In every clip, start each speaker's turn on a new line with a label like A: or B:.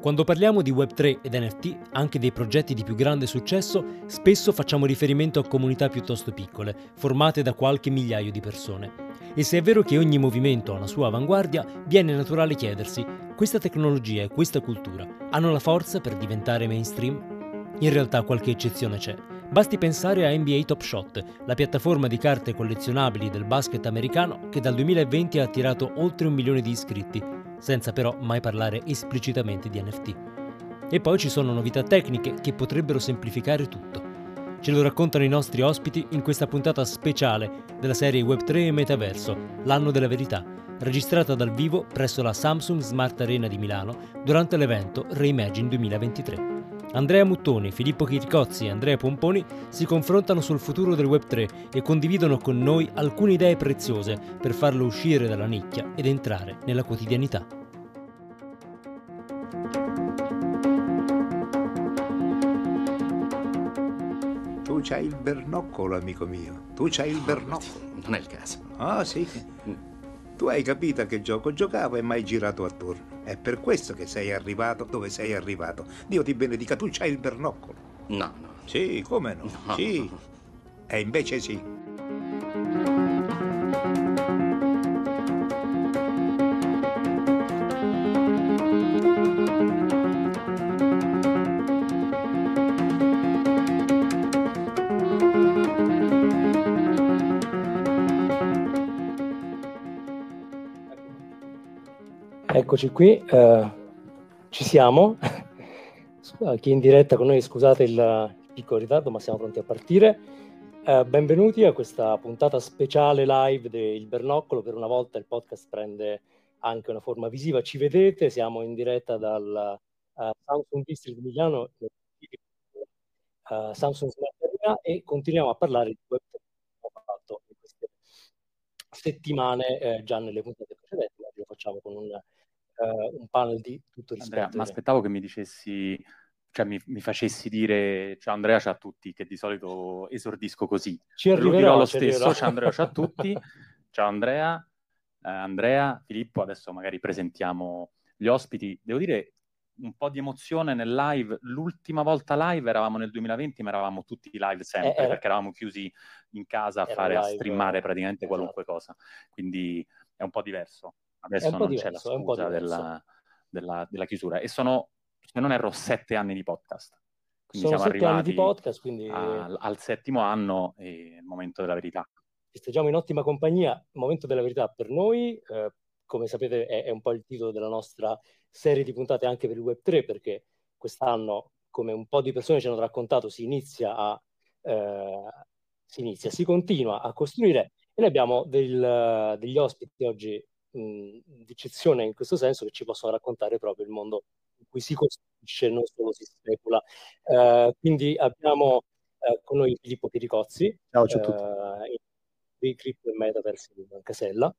A: Quando parliamo di Web3 ed NFT, anche dei progetti di più grande successo, spesso facciamo riferimento a comunità piuttosto piccole, formate da qualche migliaio di persone. E se è vero che ogni movimento ha una sua avanguardia, viene naturale chiedersi, questa tecnologia e questa cultura hanno la forza per diventare mainstream? In realtà qualche eccezione c'è. Basti pensare a NBA Top Shot, la piattaforma di carte collezionabili del basket americano che dal 2020 ha attirato oltre un milione di iscritti senza però mai parlare esplicitamente di NFT. E poi ci sono novità tecniche che potrebbero semplificare tutto. Ce lo raccontano i nostri ospiti in questa puntata speciale della serie Web3 e Metaverso, l'anno della verità, registrata dal vivo presso la Samsung Smart Arena di Milano durante l'evento Reimagine 2023. Andrea Muttoni, Filippo Chiricozzi e Andrea Pomponi si confrontano sul futuro del Web3 e condividono con noi alcune idee preziose per farlo uscire dalla nicchia ed entrare nella quotidianità.
B: Tu c'hai il bernoccolo, amico mio. Tu c'hai il bernoccolo.
C: Non è il caso.
B: Ah, sì. Tu hai capito a che gioco giocavo e mai girato attorno. È per questo che sei arrivato dove sei arrivato. Dio ti benedica, tu c'hai il bernoccolo.
C: No, no.
B: Sì, come no? no. Sì. E invece sì.
A: Eccoci qui, eh, ci siamo. Chi è in diretta con noi, scusate il, piccolo ritardo, ma siamo pronti a partire. Eh, benvenuti a questa puntata speciale live del Bernoccolo. Per una volta il podcast prende anche una forma visiva. Ci vedete, siamo in diretta dal uh, Samsung District di Milano, uh, Samsung Smart e continuiamo a parlare di web settimane eh, già nelle puntate precedenti. Oggi lo facciamo con un uh, un panel di tutto rispetto.
C: Andrea, ma aspettavo che mi dicessi, cioè mi, mi, facessi dire ciao Andrea, ciao a tutti, che di solito esordisco così.
A: Ci arriverò, lo dirò
C: lo stesso, arriverò. ciao Andrea, ciao a tutti, ciao Andrea, eh, Andrea, Filippo, adesso magari presentiamo gli ospiti. Devo dire un po' di emozione nel live. L'ultima volta live eravamo nel 2020, ma eravamo tutti live sempre eh, perché eravamo chiusi in casa a fare live, a streamare praticamente esatto. qualunque cosa. Quindi è un po' diverso. Adesso non diverso, c'è la scusa della, della, della, chiusura. E sono, se non erro, sette anni di podcast.
A: Quindi sono siamo arrivati anni di podcast, quindi...
C: a, al settimo anno e il momento della verità.
A: Festeggiamo in ottima compagnia. Il momento della verità per noi, eh, come sapete, è, è, un po' il titolo della nostra serie di puntate anche per il Web3, perché quest'anno, come un po' di persone ci hanno raccontato, si inizia a... Eh, si inizia, si continua a costruire e noi abbiamo del, degli ospiti oggi d'eccezione in questo senso che ci possono raccontare proprio il mondo in cui si costruisce, non solo si specula. Uh, quindi abbiamo uh, con noi Filippo Piricozzi,
C: Ciao, ciao a
A: tutti. di Crypto e Metaverse in Casella.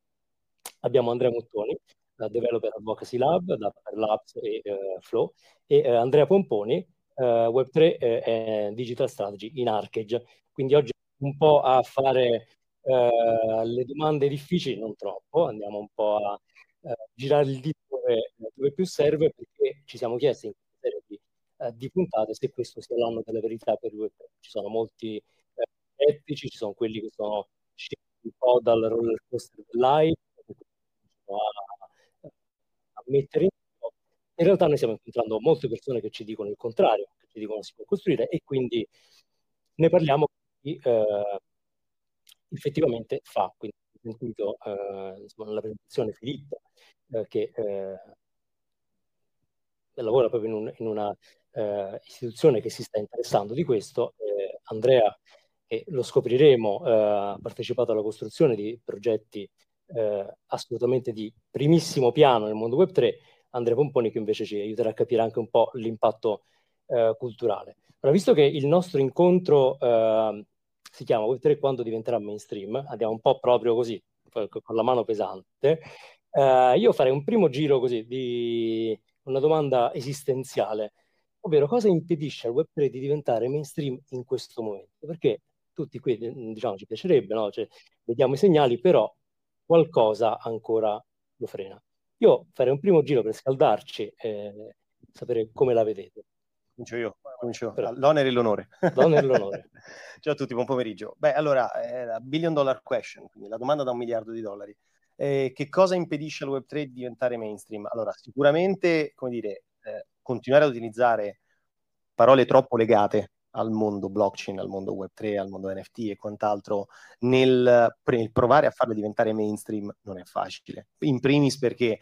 A: Abbiamo Andrea Muttoni, da Developer Advocacy Lab, da Labs e Flow, e Andrea Pomponi, Web3 e Digital Strategy in Arcage. Quindi oggi un po' a fare eh, le domande difficili non troppo, andiamo un po' a eh, girare il dito dove, dove, più serve perché ci siamo chiesti in questa serie di, eh, di puntate se questo sia l'anno della verità per lui. Ci sono molti eh, etnici, ci sono quelli che sono scesi un po' dal roller coaster live, a, a mettere in in realtà noi stiamo incontrando molte persone che ci dicono il contrario, che ci dicono si può costruire e quindi ne parliamo di, eh, effettivamente fa. Quindi ho sentito eh, insomma, nella presentazione Filippo eh, che eh, lavora proprio in, un, in una eh, istituzione che si sta interessando di questo. Eh, Andrea, che lo scopriremo, eh, ha partecipato alla costruzione di progetti assolutamente di primissimo piano nel mondo web 3. Andrea Pomponi che invece ci aiuterà a capire anche un po' l'impatto culturale. Ora, visto che il nostro incontro si chiama Web3 quando diventerà mainstream, andiamo un po' proprio così, con la mano pesante. Uh, io farei un primo giro così di una domanda esistenziale. ovvero cosa impedisce al Web3 di diventare mainstream in questo momento? Perché tutti qui, diciamo, ci piacerebbe, no? Cioè, vediamo i segnali, però qualcosa ancora lo frena. Io farei un primo giro per scaldarci e sapere come la vedete.
D: Comincio io, comincio. L'onere e l'onore.
A: L'onere e l'onore.
D: Ciao a tutti, buon pomeriggio. Beh, allora, eh, la billion dollar question, quindi la domanda da un miliardo di dollari. Eh, che cosa impedisce al Web3 di diventare mainstream? Allora, sicuramente, come dire, eh, continuare ad utilizzare parole troppo legate al mondo blockchain, al mondo Web3, al mondo NFT e quant'altro, nel, nel provare a farle diventare mainstream non è facile. In primis perché,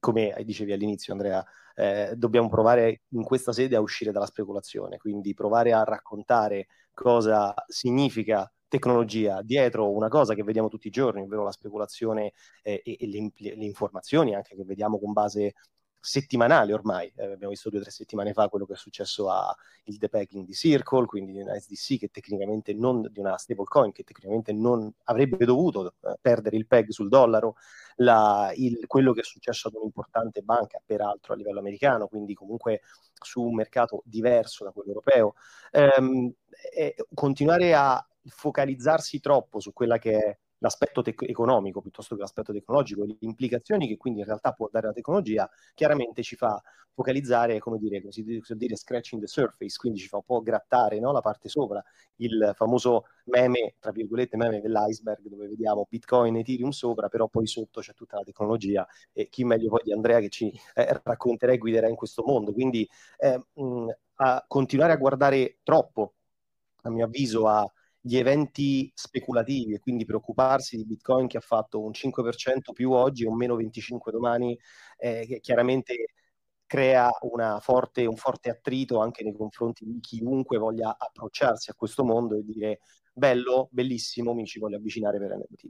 D: come dicevi all'inizio Andrea, eh, dobbiamo provare in questa sede a uscire dalla speculazione, quindi provare a raccontare cosa significa tecnologia dietro una cosa che vediamo tutti i giorni, ovvero la speculazione eh, e, e le, le, informazioni anche che vediamo con base settimanale ormai. Eh, abbiamo visto due o tre settimane fa quello che è successo al depacking di Circle, quindi di una SDC che tecnicamente non, di una stablecoin che tecnicamente non avrebbe dovuto eh, perdere il peg sul dollaro, la, il, quello che è successo ad un'importante banca, peraltro a livello americano, quindi comunque su un mercato diverso da quello europeo. Ehm, continuare a focalizzarsi troppo su quella che è l'aspetto tec- economico piuttosto che l'aspetto tecnologico e le implicazioni che quindi in realtà può dare la tecnologia, chiaramente ci fa focalizzare, come dire, dice, dire scratching the surface, quindi ci fa un po' grattare no? la parte sopra, il famoso meme, tra virgolette, meme dell'iceberg, dove vediamo Bitcoin e Ethereum sopra, però poi sotto c'è tutta la tecnologia e chi meglio poi di Andrea che ci eh, racconterà e guiderà in questo mondo. Quindi eh, mh, a continuare a guardare troppo, a mio avviso, a gli eventi speculativi e quindi preoccuparsi di Bitcoin che ha fatto un 5% più oggi e un meno 25% domani, eh, chiaramente crea forte, un forte attrito anche nei confronti di chiunque voglia approcciarsi a questo mondo e dire bello, bellissimo, mi ci voglio avvicinare per NFT.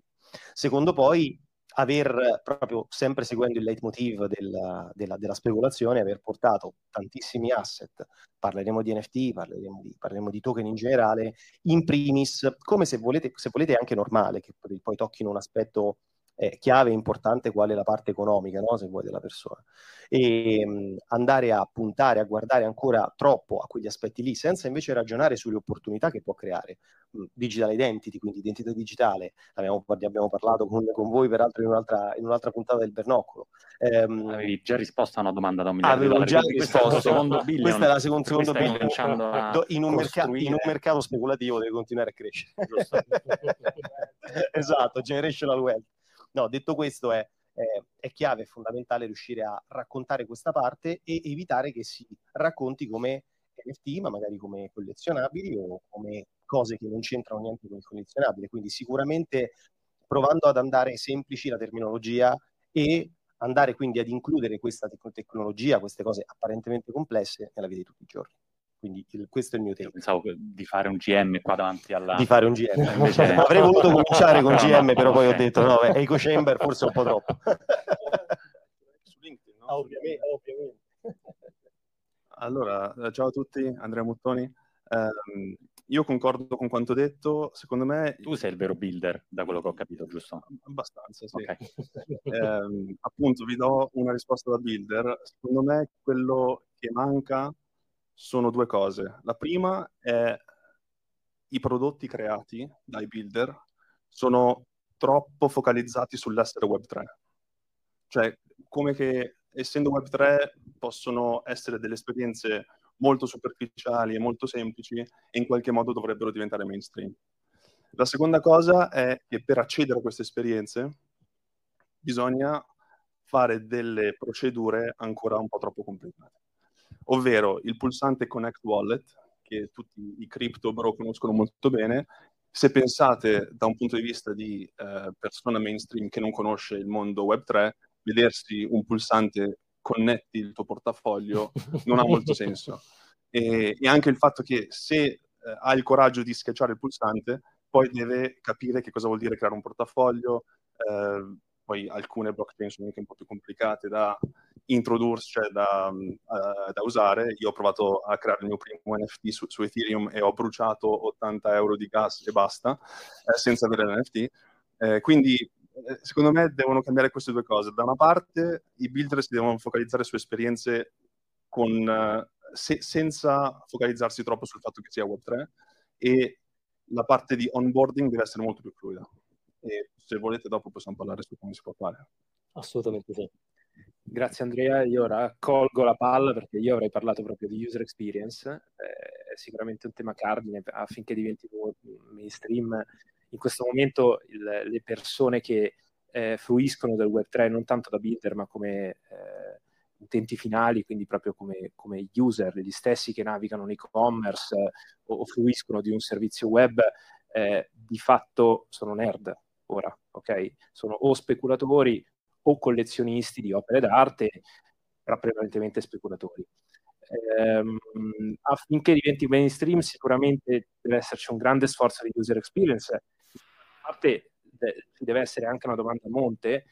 D: Secondo poi aver proprio sempre seguendo il leitmotiv della, della, della, speculazione, aver portato tantissimi asset, parleremo di NFT, parleremo di, parleremo di, token in generale, in primis, come se volete, se volete anche normale, che poi tocchino un aspetto eh, chiave importante quale la parte economica, no? se vuoi, della persona. E mh, mm, andare a puntare, a guardare ancora troppo a quegli aspetti lì, senza invece ragionare sulle opportunità che può creare. Mh, mm, digital identity, quindi identità digitale, abbiamo, abbiamo parlato con, con, voi peraltro in un'altra, in un'altra puntata del Bernoccolo.
C: Ehm, Avevi già risposto a una domanda da un miliardo
D: Avevo già risposto,
C: secondo billion,
D: questa è la seconda secondo billion. In un, merca- in un mercato speculativo deve continuare a crescere. esatto, generational wealth. No, detto questo è, è, è chiave, è fondamentale riuscire a raccontare questa parte e evitare che si racconti come NFT, ma magari come collezionabili o come cose che non c'entrano niente con il collezionabile. Quindi sicuramente provando ad andare semplici la terminologia e andare quindi ad includere questa tecnologia, queste cose apparentemente complesse nella vita di tutti i giorni. Quindi il, questo è il mio tema.
C: Pensavo di fare un GM qua davanti alla...
D: Di fare un GM. Invece... Avrei voluto cominciare con GM, però poi ho detto no, Eco Chamber forse un po' troppo.
E: Su LinkedIn, no? Ah, ovviamente, ovviamente. Allora, eh, ciao a tutti, Andrea Muttoni. Um, io concordo con quanto detto, secondo me...
C: Tu sei il vero builder, da quello che ho capito, giusto?
E: Abbastanza, sì. Okay. eh, appunto, vi do una risposta da builder. Secondo me quello che manca sono due cose. La prima è i prodotti creati dai builder sono troppo focalizzati sull'essere Web3. Cioè, come che essendo Web3 possono essere delle esperienze molto superficiali e molto semplici e in qualche modo dovrebbero diventare mainstream. La seconda cosa è che per accedere a queste esperienze bisogna fare delle procedure ancora un po' troppo complicate ovvero il pulsante Connect Wallet, che tutti i crypto bro conoscono molto bene. Se pensate da un punto di vista di eh, persona mainstream che non conosce il mondo Web3, vedersi un pulsante connetti il tuo portafoglio non ha molto senso. E, e, anche il fatto che se eh, ha il coraggio di schiacciare il pulsante, poi deve capire che cosa vuol dire creare un portafoglio, eh, poi alcune blockchain sono anche un po' più complicate da introdursi, cioè da, uh, da, usare. Io ho provato a creare il mio primo NFT su, su Ethereum e ho bruciato 80 euro di gas e basta, eh, senza avere l'NFT. Eh, quindi eh, secondo me devono cambiare queste due cose. Da una parte i builder si devono focalizzare su esperienze con uh, se, senza focalizzarsi troppo sul fatto che sia Web3 e la parte di onboarding deve essere molto più fluida. E se volete dopo possiamo parlare su come si può fare.
A: Assolutamente sì.
F: Grazie Andrea, io raccolgo la palla perché io avrei parlato proprio di user experience, eh, è sicuramente un tema cardine affinché diventi mainstream. In questo momento il, le persone che eh, fruiscono del Web3 non tanto da builder ma come eh, utenti finali, quindi proprio come, come, user, gli stessi che navigano in e-commerce o, o, fruiscono di un servizio web, eh, di fatto sono nerd ora, ok? Sono o speculatori o collezionisti di opere d'arte, però prevalentemente speculatori. Ehm, affinché diventi mainstream sicuramente deve esserci un grande sforzo di user experience. A parte ci deve essere anche una domanda a monte,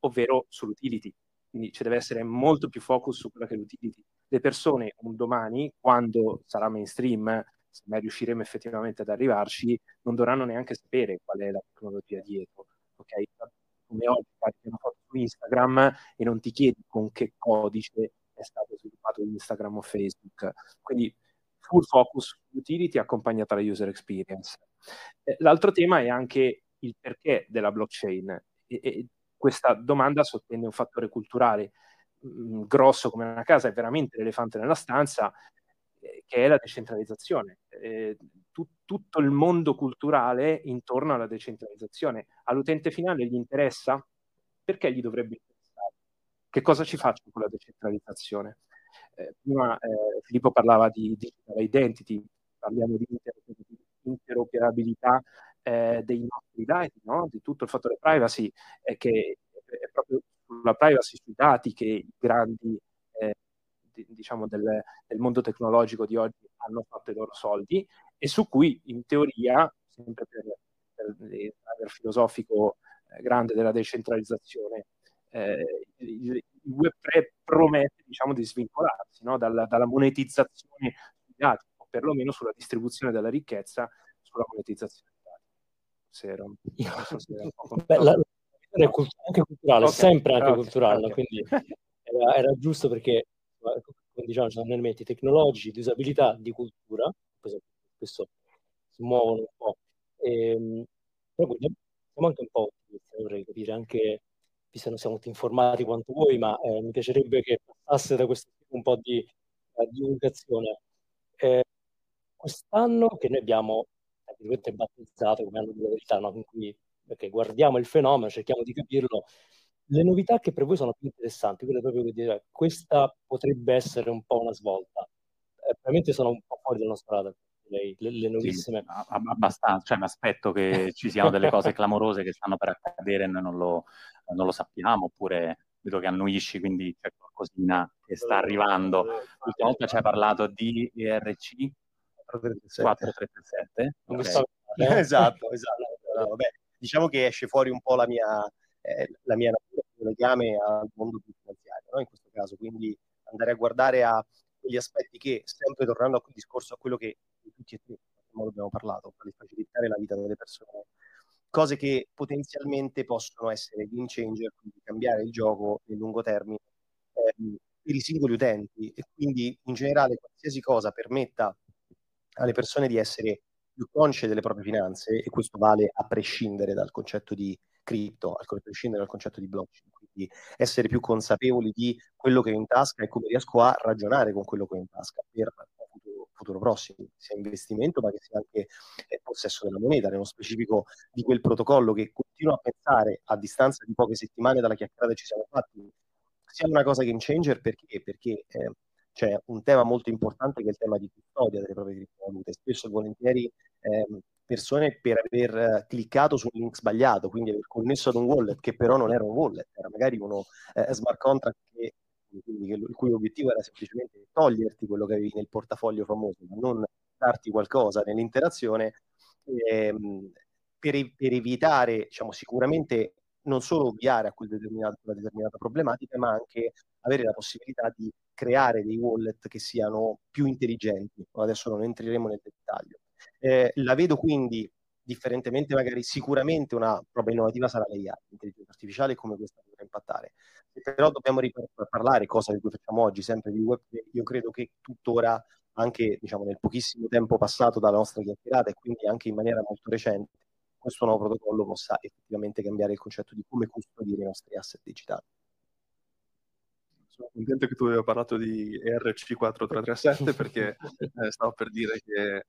F: ovvero sull'utility. Quindi ci deve essere molto più focus su quella che è l'utility. Le persone un domani, quando sarà mainstream, se mai riusciremo effettivamente ad arrivarci, non dovranno neanche sapere qual è la tecnologia dietro. Okay? Come oggi carichi una foto su Instagram e non ti chiedi con che codice è stato sviluppato Instagram o Facebook. Quindi full focus sull'utility accompagnata alla user experience. Eh, l'altro tema è anche il perché della blockchain. E, e questa domanda sottende un fattore culturale mh, mm, grosso come una casa, è veramente l'elefante nella stanza, che è la decentralizzazione. Eh, tu, tutto il mondo culturale intorno alla decentralizzazione. All'utente finale gli interessa? Perché gli dovrebbe interessare? Che cosa ci faccio con la decentralizzazione? Eh, prima eh, Filippo parlava di digital identity, parliamo di interoperabilità eh, dei nostri dati, no? di tutto il fattore privacy, eh, che è proprio sulla privacy sui dati che i grandi di, diciamo del, del, mondo tecnologico di oggi hanno fatto i loro soldi e su cui in teoria, sempre per, per il filosofico eh, grande della decentralizzazione, eh, il, il Web3 promette diciamo, di svincolarsi no? dalla, dalla monetizzazione dei dati, o perlomeno sulla distribuzione della ricchezza, sulla monetizzazione se era un,
A: se era Beh, la, è cult- anche culturale, okay. sempre anche okay. culturale, okay. quindi era, era, giusto perché, come diciamo, ci sono elementi tecnologici, di usabilità, di cultura, spesso si muovono un po'. E, ehm, però siamo anche un po' vorrei capire anche, visto che non siamo tutti informati quanto voi, ma eh, mi piacerebbe che passasse da questo un po' di uh, divulgazione. Eh, quest'anno che noi abbiamo battezzato come anno della verità, no? in cui perché guardiamo il fenomeno, cerchiamo di capirlo. Le novità che per voi sono più interessanti, quelle proprio che dire, questa potrebbe essere un po' una svolta. Eh, probabilmente sono un po' fuori dalla nostra strada, le, le nuovissime. Sì,
C: abbastanza, cioè mi aspetto che ci siano delle cose clamorose che stanno per accadere e noi non lo, non lo sappiamo, oppure vedo che annuisci, quindi c'è qualcosina che sta arrivando. L'ultima volta ci hai parlato di ERC, 4337.
D: Okay. esatto, esatto. No, vabbè, diciamo che esce fuori un po' la mia, eh, la mia natura, il legame al mondo finanziario, no? in questo caso, quindi andare a guardare a quegli aspetti che, sempre tornando al discorso, a quello che tutti e tre abbiamo parlato, per facilitare la vita delle persone, cose che potenzialmente possono essere game changer, quindi cambiare il gioco nel lungo termine eh, per i singoli utenti e quindi in generale qualsiasi cosa permetta alle persone di essere più consce delle proprie finanze e questo vale a prescindere dal concetto di cripto, a prescindere dal concetto di blockchain, quindi essere più consapevoli di quello che ho in tasca e come riesco a ragionare con quello che ho in tasca per un futuro, futuro prossimo, sia investimento ma che sia anche eh, possesso della moneta, nello specifico di quel protocollo che continuo a pensare a distanza di poche settimane dalla chiacchierata che ci siamo fatti, sia una cosa game changer perché, perché eh, c'è un tema molto importante che è il tema di custodia delle proprie criptovalute. Spesso e volentieri eh, persone per aver cliccato sul link sbagliato, quindi aver connesso ad un wallet che però non era un wallet, era magari uno eh, smart contract che, quindi, il cui obiettivo era semplicemente toglierti quello che avevi nel portafoglio famoso, ma non darti qualcosa nell'interazione, ehm, per, per, evitare diciamo, sicuramente non solo ovviare a quella determinata problematica, ma anche avere la possibilità di creare dei wallet che siano più intelligenti. Adesso non entreremo nel dettaglio. Eh, la vedo quindi differentemente, magari sicuramente una roba innovativa sarà l'AI, l'intelligenza artificiale come questa potrà impattare. Se però dobbiamo riparlare, cosa di cui facciamo oggi, sempre di web, io credo che tuttora, anche diciamo, nel pochissimo tempo passato dalla nostra chiacchierata e quindi anche in maniera molto recente, questo nuovo protocollo possa effettivamente cambiare il concetto di come custodire i nostri asset digitali.
E: Sono contento che tu abbia parlato di ERC4337 perché eh, stavo per dire che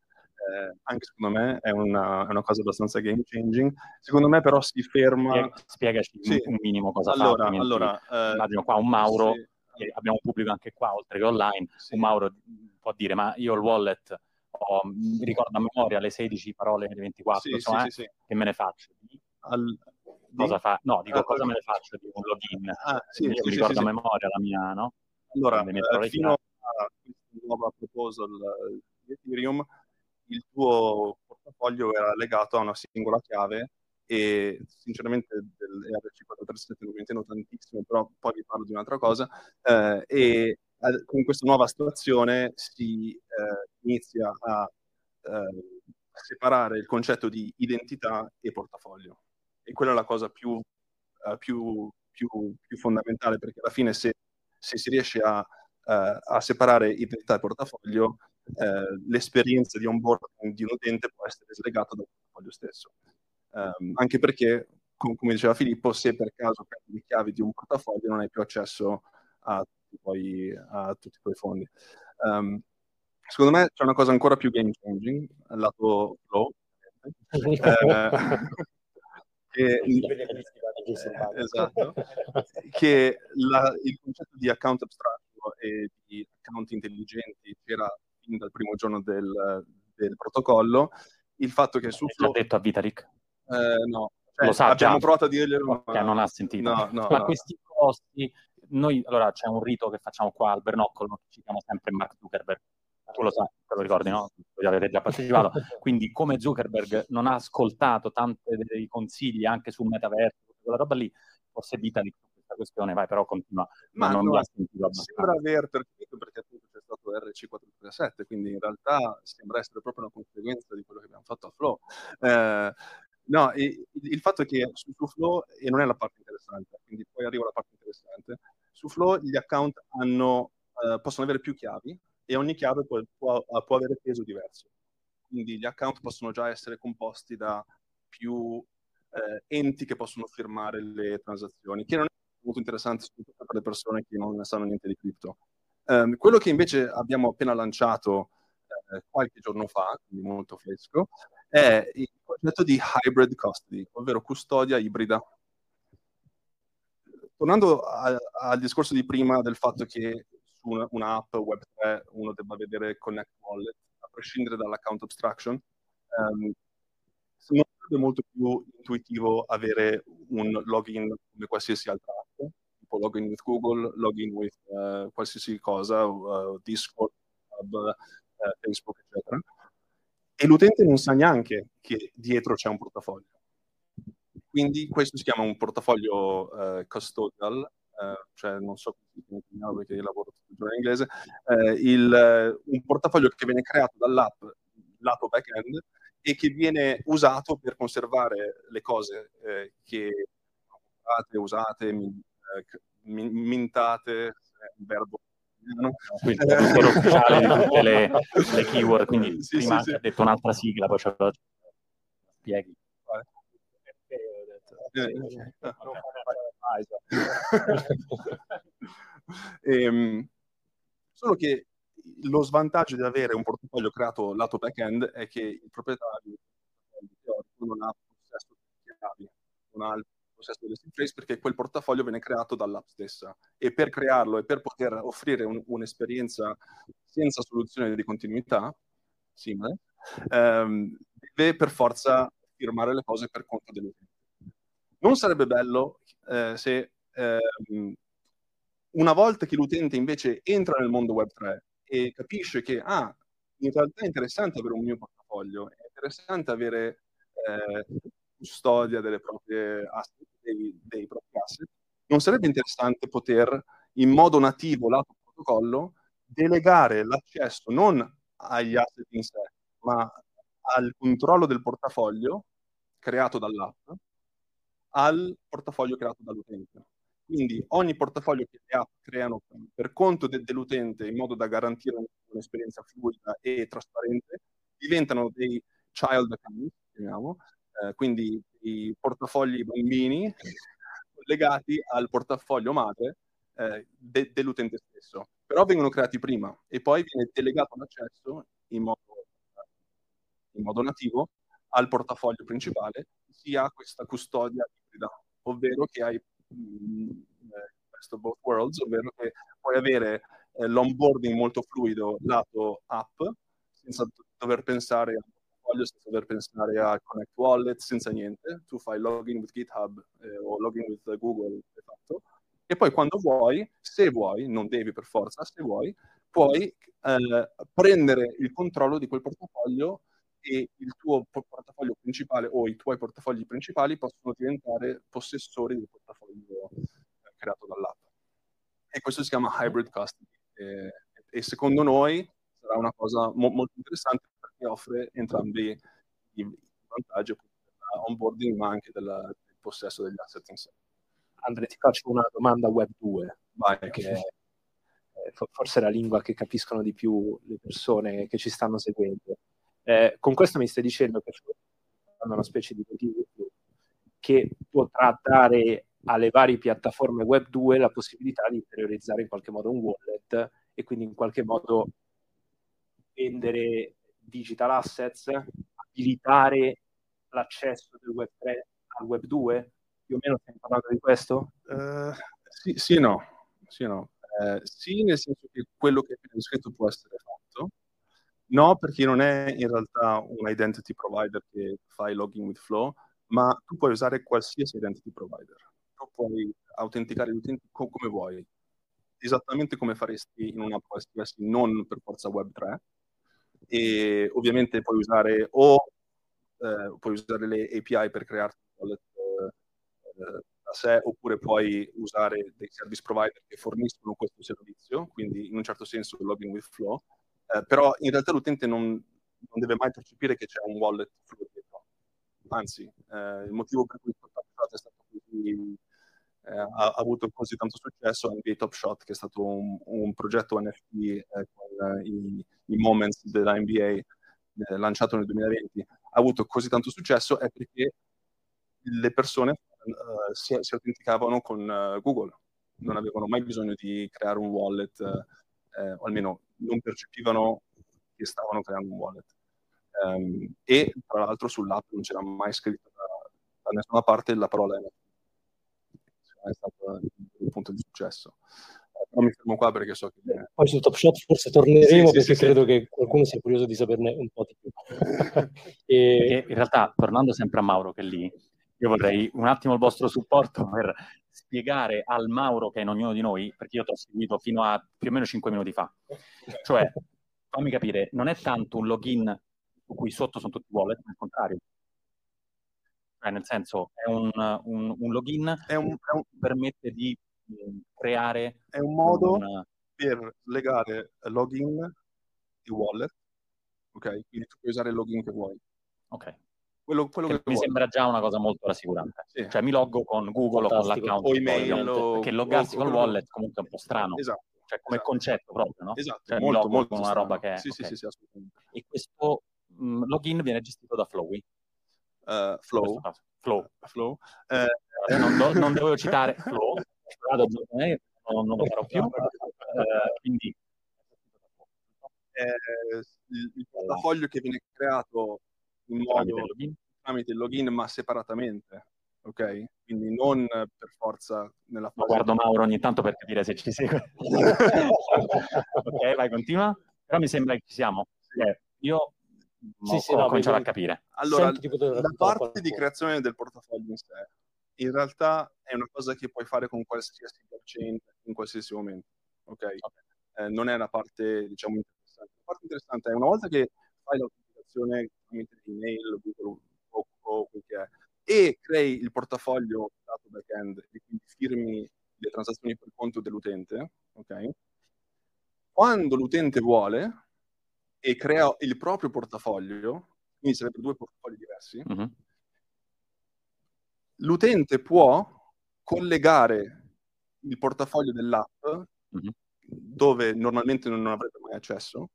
E: eh, anche secondo me è una, è una, cosa abbastanza game changing. Secondo me però si ferma...
C: Spiegaci
E: sì.
C: un minimo cosa
E: allora,
C: fa.
E: Allora,
C: eh, immagino qua un Mauro, sì. abbiamo un pubblico anche qua, oltre che online, sì. un Mauro può dire ma io il wallet ho, mi ricordo a memoria le 16 parole delle 24, insomma, eh, che me ne faccio?
E: Al,
C: cosa fa? No, dico ah, cosa me ne faccio di un login.
E: Ah, sì,
C: Io
E: sì,
C: ricordo a memoria la mia, no?
E: Allora, eh, fino a questa nuova proposal di Ethereum, il tuo portafoglio era legato a una singola chiave e sinceramente dell'ERC437 non mi intendo tantissimo, però poi vi parlo di un'altra cosa, eh, e con questa nuova situazione si eh, inizia a eh, separare il concetto di identità e portafoglio. E quella è la cosa più, uh, più, più, più, fondamentale, perché alla fine se, se si riesce a, uh, a, separare identità e portafoglio, uh, l'esperienza di onboarding di un utente può essere slegata dal portafoglio stesso. Um, anche perché, com- come diceva Filippo, se per caso perdi le chiavi di un portafoglio non hai più accesso a tutti poi, a tutti i tuoi fondi. Um, secondo me c'è una cosa ancora più game changing, lato flow. eh, che, eh, esatto, che la, il concetto di account abstratto e di account intelligenti c'era fin dal primo giorno del, del protocollo. Il fatto che su
C: Flow... L'ha detto a Vitalik?
E: Eh, no, cioè,
C: lo sa
E: abbiamo
C: già.
E: provato a dirglielo,
C: ma non ha sentito.
E: No, no,
C: ma
E: no.
C: questi costi, noi allora c'è un rito che facciamo qua al Bernoccolo, ci chiama sempre Mark Zuckerberg. Tu lo sai, te lo ricordi, no? Voi avete già partecipato. Quindi, come Zuckerberg non ha ascoltato tanti dei consigli anche sul metaverso, quella roba lì, forse Vitalik su questa questione, vai, però continua.
E: Ma
C: non
E: no,
C: mi ha sentito abbastanza.
E: sembra aver capito perché appunto stato RC437, quindi in realtà sembra essere proprio una conseguenza di quello che abbiamo fatto a Flow. Eh, no, e, il fatto è che su, su Flow, e non è la parte interessante, quindi poi arriva la parte interessante, su Flow gli account hanno, eh, possono avere più chiavi e ogni chiave può, può, può avere peso diverso. Quindi gli account possono già essere composti da più eh, enti che possono firmare le transazioni, che non è molto interessante soprattutto per le persone che non sanno niente di cripto. Um, quello che invece abbiamo appena lanciato eh, qualche giorno fa, quindi molto fresco, è il concetto di hybrid custody, ovvero custodia ibrida. Tornando a, al discorso di prima del fatto che su una, un'app Web3 uno debba vedere Connect Wallet, a prescindere dall'account abstraction, um, non sarebbe molto più intuitivo avere un login come qualsiasi altra app, tipo login with Google, login with uh, qualsiasi cosa, uh, Discord, Hub, uh, Facebook, eccetera. E l'utente non sa neanche che dietro c'è un portafoglio. Quindi questo si chiama un portafoglio custodial, cioè non so come si chiama perché lavoro tutto in inglese, il, un portafoglio che viene creato dall'app lato back-end e che viene usato per conservare le cose eh, che comprate, usate, mintate, verbo
C: no? quindi il ufficiale di tutte le, le keyword, quindi
E: Sì,
C: prima
E: sì,
C: ha detto un'altra sigla, poi ce la spieghi.
E: Eh, Ehm, solo che lo svantaggio di avere un portafoglio creato lato back-end è che il proprietario non ha possesso delle chiavi, non ha il possesso delle phrase perché quel portafoglio viene creato dall'app stessa e per crearlo e per poter offrire un- un'esperienza senza soluzione di continuità simile, ehm, deve per forza firmare le cose per conto dell'utente. Non sarebbe bello eh, se ehm, una volta che l'utente invece entra nel mondo Web3 e capisce che ah, in realtà è interessante avere un mio portafoglio, è interessante avere eh, custodia delle proprie asset, dei, dei propri asset, non sarebbe interessante poter in modo nativo lato protocollo delegare l'accesso non agli asset in sé, ma al controllo del portafoglio creato dall'app al portafoglio creato dall'utente. Quindi ogni portafoglio che le app creano per conto de- dell'utente in modo da garantire un'esperienza fluida e trasparente diventano dei child account, chiamiamo, eh, quindi i portafogli bambini legati al portafoglio madre eh, de- dell'utente stesso. Però vengono creati prima e poi viene delegato l'accesso in modo, in modo nativo al portafoglio principale, sia questa custodia ibrida, ovvero che hai mh, best of both worlds, ovvero che puoi avere eh, l'onboarding molto fluido lato app, senza dover pensare a portafoglio, senza dover pensare a Connect Wallet, senza niente. Tu fai login with GitHub eh, o login with Google, è fatto. E poi quando vuoi, se vuoi, non devi per forza, se vuoi, puoi eh, prendere il controllo di quel portafoglio e il tuo portafoglio principale o i tuoi portafogli principali possono diventare possessori del portafoglio eh, creato dall'app. E questo si chiama hybrid custody. E, e secondo noi sarà una cosa mo- molto interessante perché offre entrambi i, vantaggi dell'onboarding ma anche della, del possesso degli asset in sé.
F: Andre, ti faccio una domanda web 2,
E: Vai.
F: che è forse la lingua che capiscono di più le persone che ci stanno seguendo. Eh, con questo mi stai dicendo che è una specie di che potrà dare alle varie piattaforme web 2 la possibilità di interiorizzare in qualche modo un wallet e quindi in qualche modo vendere digital assets, abilitare l'accesso del web 3 al web 2? Più o meno stiamo parlando di questo?
E: Uh, sì, sì e no. Sì, no. Eh, sì, nel senso che quello che hai descritto può essere fatto. No, perché non è in realtà un identity provider che fa il login with Flow, ma tu puoi usare qualsiasi identity provider. Tu puoi autenticare gli utenti co- come vuoi, esattamente come faresti in una qualsiasi, non per forza Web3. E ovviamente puoi usare o eh, puoi usare le API per crearti un wallet eh, da sé, oppure puoi usare dei service provider che forniscono questo servizio, quindi in un certo senso login with Flow, eh, però in realtà l'utente non, non, deve mai percepire che c'è un wallet Flow dietro. Anzi, eh, il motivo per cui è stato così, eh, ha, avuto così tanto successo NBA Top Shot, che è stato un, un progetto NFT eh, con i, i, Moments della NBA eh, lanciato nel 2020, ha avuto così tanto successo è perché le persone Uh, si, si, autenticavano con uh, Google, non avevano mai bisogno di creare un wallet, o almeno non percepivano che stavano creando un wallet. Um, e tra l'altro sull'app non c'era mai scritto da, da nessuna parte la parola NFT. È stato un punto di successo. Però mi fermo qua perché so che...
A: Poi su Top Shot forse torneremo sì, perché sì, credo sì. che qualcuno sia curioso di saperne un po' di più.
C: e... in realtà, tornando sempre a Mauro che è lì, io vorrei un attimo il vostro supporto per spiegare al Mauro che è in ognuno di noi, perché io ti ho seguito fino a più o meno 5 minuti fa. Cioè, fammi capire, non è tanto un login su cui sotto sono tutti wallet, ma al contrario. Cioè, nel senso, è un, un, un login
E: è un,
C: è che permette di um, creare...
E: È un modo un, per legare login e wallet, ok? Quindi tu puoi usare il login che vuoi.
C: Ok
E: quello, quello che,
C: che mi vuole. sembra già una cosa molto rassicurante. Sì. Cioè mi loggo con Google Fantastico. o con l'account
E: o email o...
C: perché loggarsi col wallet comunque è un po' strano.
E: Esatto.
C: Cioè come
E: esatto.
C: concetto proprio, no?
E: Esatto,
C: cioè,
E: molto,
C: mi loggo
E: molto
C: con una
E: strano.
C: roba che è...
E: Sì,
C: okay.
E: sì, sì, assolutamente.
C: E questo mh, login viene gestito da Flowy?
E: Uh, Flow.
C: Flow.
E: Flow.
C: Eh, non, do, non, dovevo citare Flow, non, non lo farò più. Uh, quindi...
E: Eh, il, il portafoglio che viene creato in modo tramite il login ma separatamente ok? Quindi non per forza nella
C: fase... guardo Mauro ogni tanto per capire se ci segue. ok, vai, continua. Però mi sembra che ci siamo. Eh, io sì, sì, ho no, cominciato a capire.
E: Allora, la parte di creazione del portafoglio in sé, in realtà è una cosa che puoi fare con qualsiasi blockchain in qualsiasi momento, ok? okay. Eh, non è la parte, diciamo, interessante. La parte interessante è una volta che fai l'autenticazione tramite email, Google o, o quel che è, e crei il portafoglio lato backend e quindi firmi le transazioni per conto dell'utente, ok? Quando l'utente vuole e crea il proprio portafoglio, quindi sarebbero due portafogli diversi,
C: uh-huh.
E: l'utente può collegare il portafoglio dell'app
C: Mhm.
E: dove normalmente non avrete mai accesso,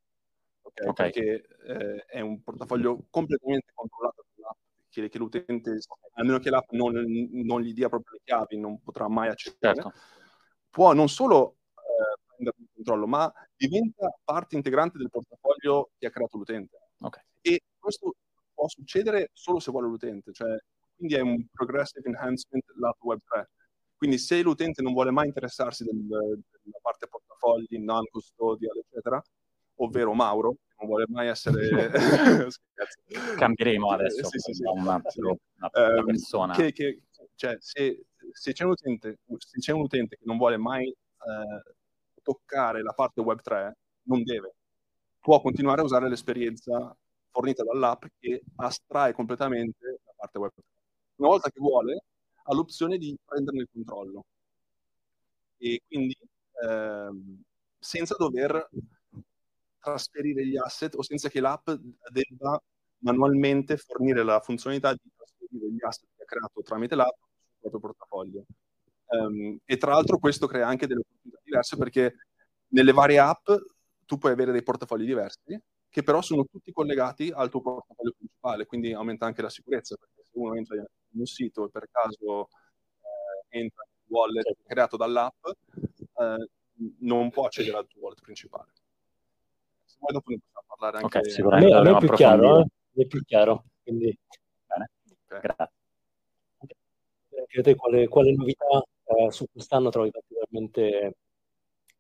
E: ok?
C: Ok.
E: perché eh, è un portafoglio completamente controllato dall'app, che, che l'utente, a meno che l'app non, non gli dia proprio le chiavi, non potrà mai accedere,
C: Certo.
E: può non solo eh, prendere il controllo, ma diventa parte integrante del portafoglio che ha creato l'utente.
C: Ok.
E: E questo può succedere solo se vuole l'utente, cioè, quindi è un progressive enhancement lato Web3. Quindi se l'utente non vuole mai interessarsi del- della parte portafogli, non custodial, eccetera, ovvero Mauro, non vuole mai essere...
C: Cambieremo adesso
E: Sì, sì, sì.
C: una, una- una
E: Ehm,
C: persona.
E: che, che- cioè, se, se c'è un utente, se c'è un utente che non vuole mai eh, toccare la parte Web3, non deve. Può continuare a usare l'esperienza fornita dall'app che astrae completamente la parte Web3. Una volta che vuole, ha l'opzione di prenderne il controllo. E quindi ehm, senza dover trasferire gli asset o senza che l'app debba manualmente fornire la funzionalità di trasferire gli asset che ha creato tramite l'app sul proprio portafoglio. Ehm, e tra l'altro questo crea anche delle opportunità diverse perché nelle varie app tu puoi avere dei portafogli diversi che però sono tutti collegati al tuo portafoglio principale, quindi aumenta anche la sicurezza perché se uno entra in un sito e per caso eh, entra nel wallet creato dall'app eh, non può accedere al tuo wallet principale. Se vuoi dopo ne possiamo parlare anche
C: Ok,
A: A
C: sicuramente.
A: me, a me più chiaro, eh? È più chiaro. Quindi,
C: Bene,
E: Ok.
C: grazie.
A: anche te quale, quale novità eh, su quest'anno trovi particolarmente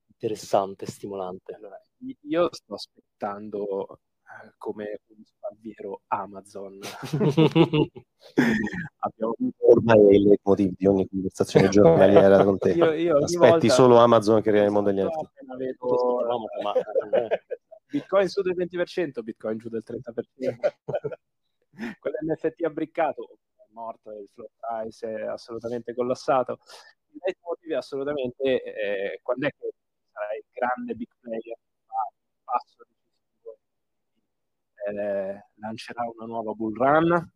A: interessante, stimolante?
F: Allora, io sto aspettando eh, come un spalviero Amazon. Abbiamo avuto
D: Ormai è il leitmotiv di ogni conversazione giornaliera con te.
F: Io- io
D: Aspetti
F: volta-
D: solo Amazon che crea il mondo degli altri.
F: vedo Bitcoin su del 20%, Bitcoin giù del 30%. Quell'NFT abbriccato è morto, il flow price è assolutamente collassato. Il leitmotiv è assolutamente eh, quando è che sarà il grande big player che fa il passo decisivo eh, lancerà una nuova bull run?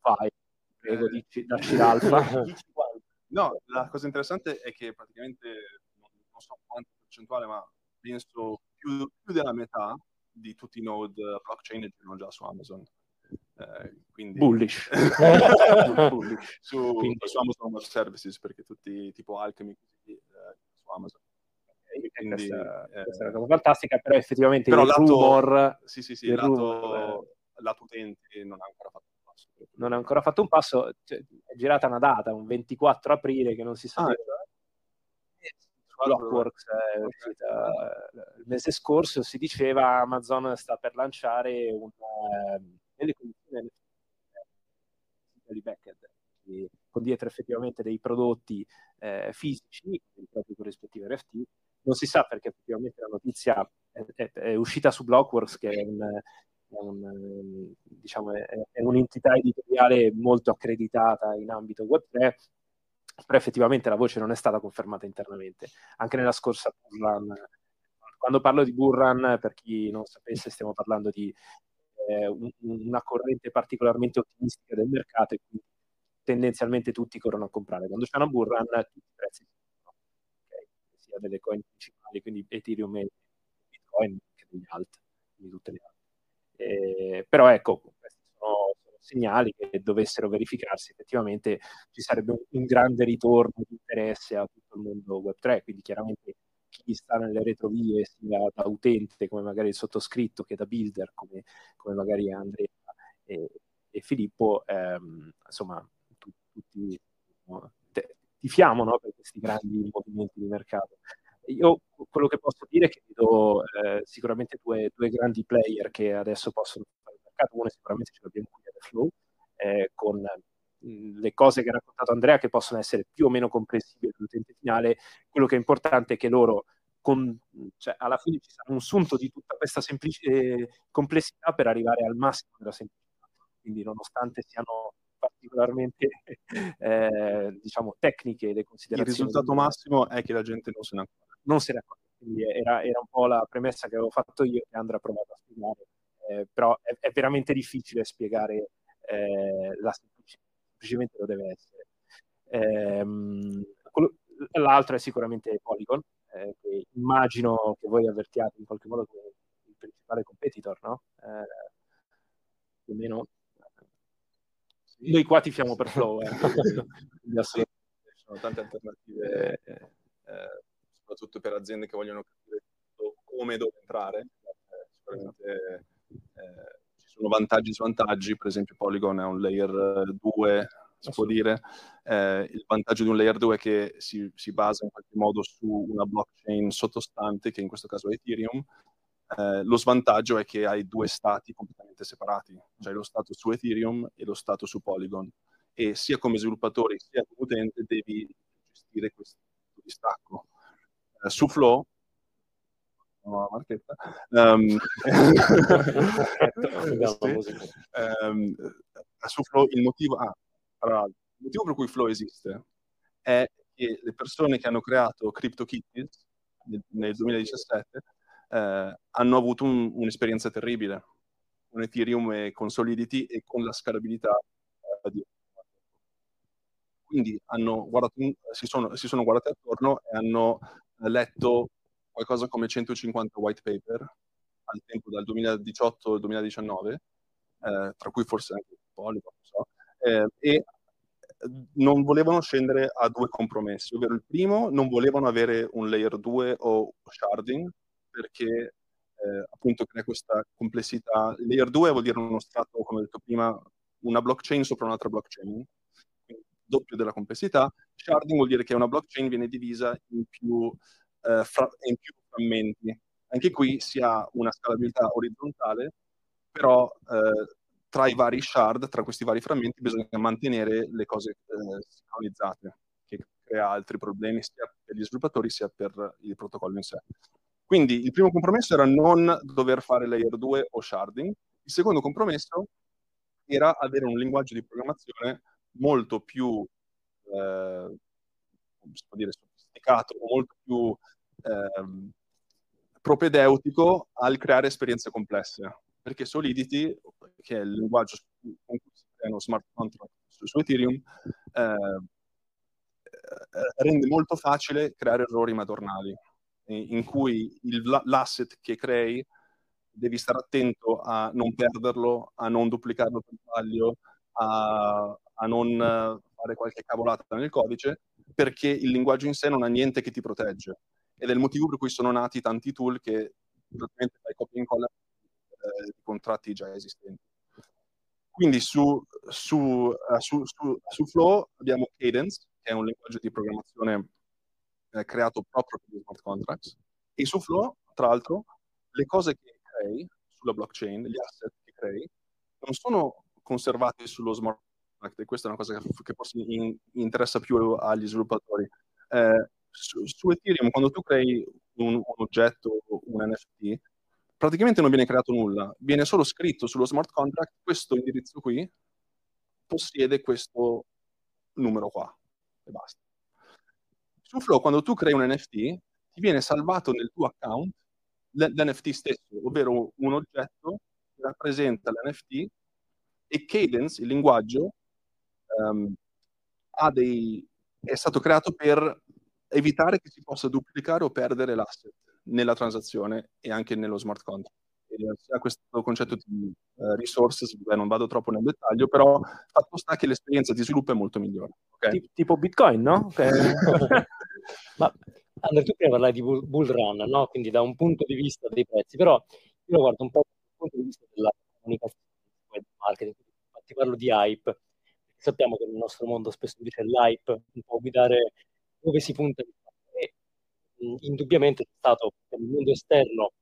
F: Vai, prego,
E: Eh.
F: dici, dacci l'alfa.
E: No, la cosa interessante è che praticamente non, non so quanta percentuale, ma penso più, più della metà di tutti i node blockchain girano già su Amazon. Eh, quindi
F: Bullish. Bullish.
E: su,
A: Quindi-
E: su Amazon Web Services perché tutti tipo Alchemy eh, su Amazon.
F: E
E: Quindi,
F: questa,
E: eh,
F: questa è una cosa fantastica, però effettivamente
E: però
F: il
E: lato-
F: rumor
E: Sì, sì, sì,
F: il
E: lato,
F: rumor-
E: lato utenti non ha ancora fatto il passo.
F: non ha ancora fatto un passo, cioè, è girata una data, un 24 aprile che non si sa.
E: Ah,
F: Blockworks è
E: Ok.
F: uscita eh, il mese scorso, si diceva Amazon sta per lanciare un, eh, nelle condizioni eh, di backend, con dietro effettivamente dei prodotti eh, fisici, con rispettive NFT. Non si sa perché effettivamente la notizia è, è- è uscita su Blockworks, che è un, un, diciamo, è, è un'entità editoriale molto accreditata in ambito Web3, però effettivamente la voce non è stata confermata internamente. Anche nella scorsa Burrun, quando parlo di Burrun, per chi non sapesse, stiamo parlando di una corrente particolarmente ottimistica del mercato e quindi tendenzialmente tutti corrono a comprare. Quando c'è una Burrun, tutti i prezzi salgono, ok? sia delle coin principali, quindi Ethereum e Bitcoin, che degli alt, quindi tutte le altre. Eh, però ecco, questi sono, sono segnali che dovessero verificarsi, effettivamente ci sarebbe un, un grande ritorno di interesse a tutto il mondo Web3, quindi chiaramente chi sta nelle retrovie, sia da utente come magari il sottoscritto che da builder come, come magari Andrea e, e Filippo, ehm, insomma, tu- tutti no, te- tifiamo no, per questi grandi movimenti di mercato. Io quello che posso dire è che vedo eh, sicuramente due, due grandi player che adesso possono fare il mercato. Uno sicuramente ce l'abbiamo qui Flow, eh, con le cose che ha raccontato Andrea che possono essere più o meno comprensibili all'utente finale. Quello che è importante è che loro, con, cioè, alla fine ci sarà un sunto di tutta questa semplici- eh, complessità per arrivare al massimo della semplicità. Quindi nonostante siano particolarmente eh, diciamo tecniche le
E: Il
F: considerazioni
E: risultato
F: del-
E: massimo è che la gente non se ne accorge.
F: non se ne accorge. Quindi era, era un po' la premessa che avevo fatto io che Andrea ha provato a spiegare, eh, però è, è veramente difficile spiegare eh, la semplicità, semplicemente lo deve essere. Ehm, l'altro è sicuramente Polygon, eh, che immagino che voi avvertiate in qualche modo come il principale competitor, no? Eh, più o meno. Noi qua ti fiamo per Flow, eh.
E: ci sono tante alternative, eh, eh, soprattutto per aziende che vogliono capire come e dove entrare. Eh, sicuramente ci sono vantaggi e svantaggi, per esempio Polygon è un layer 2 si può dire. Eh, il vantaggio di un layer 2 è che si, si, basa in qualche modo su una blockchain sottostante, che in questo caso è Ethereum. Eh, lo svantaggio è che hai due stati completamente separati, cioè lo stato su Ethereum e lo stato su Polygon. E sia come sviluppatore sia come utente devi gestire questo distacco. Eh, su Flow, nuova marchetta. Um, sì, um, su Flow il motivo... Ah, il motivo per cui Flow esiste è che le persone che hanno creato CryptoKitties nel 2017 eh, hanno avuto un, un'esperienza terribile. Con Ethereum e con Solidity e con la scalabilità eh, di quindi guardato, si, sono, si, sono, guardati attorno e hanno letto qualcosa come 150 white paper al tempo dal 2018 al 2019, eh, tra cui forse anche Polygon, non so, eh, e non volevano scendere a due compromessi, ovvero il primo non volevano avere un layer 2 o sharding perché eh, appunto crea questa complessità. Layer 2 vuol dire uno stato, come ho detto prima, una blockchain sopra un'altra blockchain, quindi doppio della complessità. Sharding vuol dire che una blockchain viene divisa in più, eh, fra- in più frammenti. Anche qui si ha una scalabilità orizzontale, però eh, tra i vari shard, tra questi vari frammenti, bisogna mantenere le cose eh, sincronizzate, che crea altri problemi sia per gli sviluppatori sia per il protocollo in sé. Quindi il primo compromesso era non dover fare layer 2 o sharding, il secondo compromesso era avere un linguaggio di programmazione molto più eh, dire, sofisticato, molto più eh, propedeutico al creare esperienze complesse. Perché Solidity, che è il linguaggio con cui si creano smart contract su, su Ethereum, eh, eh, rende molto facile creare errori madornali, in cui il, l'asset che crei devi stare attento a non perderlo, a non duplicarlo per sbaglio, a, a non fare qualche cavolata nel codice, perché il linguaggio in sé non ha niente che ti protegge. Ed è il motivo per cui sono nati tanti tool che praticamente fai copia e incolla eh, di contratti già esistenti. Quindi su, su, uh, su, su, Flow abbiamo Cadence, che è un linguaggio di programmazione eh, creato proprio per gli smart contracts, e su Flow, tra l'altro, le cose che crei sulla blockchain, gli asset che crei, non sono conservati sullo smart questa è una cosa che, che forse in, interessa più agli sviluppatori. Eh, su, su, Ethereum, quando tu crei un, un oggetto, un NFT, praticamente non viene creato nulla, viene solo scritto sullo smart contract questo indirizzo qui possiede questo numero qua e basta. Su Flow, quando tu crei un NFT, ti viene salvato nel tuo account l'NFT stesso, ovvero un oggetto che rappresenta l'NFT e Cadence, il linguaggio, um, dei, è stato creato per evitare che si possa duplicare o perdere l'asset nella transazione e anche nello smart contract. Ha questo concetto di uh, resources, beh, non vado troppo nel dettaglio, però fatto sta che l'esperienza di sviluppo è molto migliore.
F: Okay? Tipo Bitcoin, no?
A: Ma Andrea, tu prima parlavi di bull, bull run, no? quindi da un punto di vista dei prezzi, però io lo guardo un po' dal punto di vista della comunicazione, del marketing, infatti parlo di hype, sappiamo che nel nostro mondo spesso invece l'hype un po' guidare dove si punta di indubbiamente c'è stato nel mondo esterno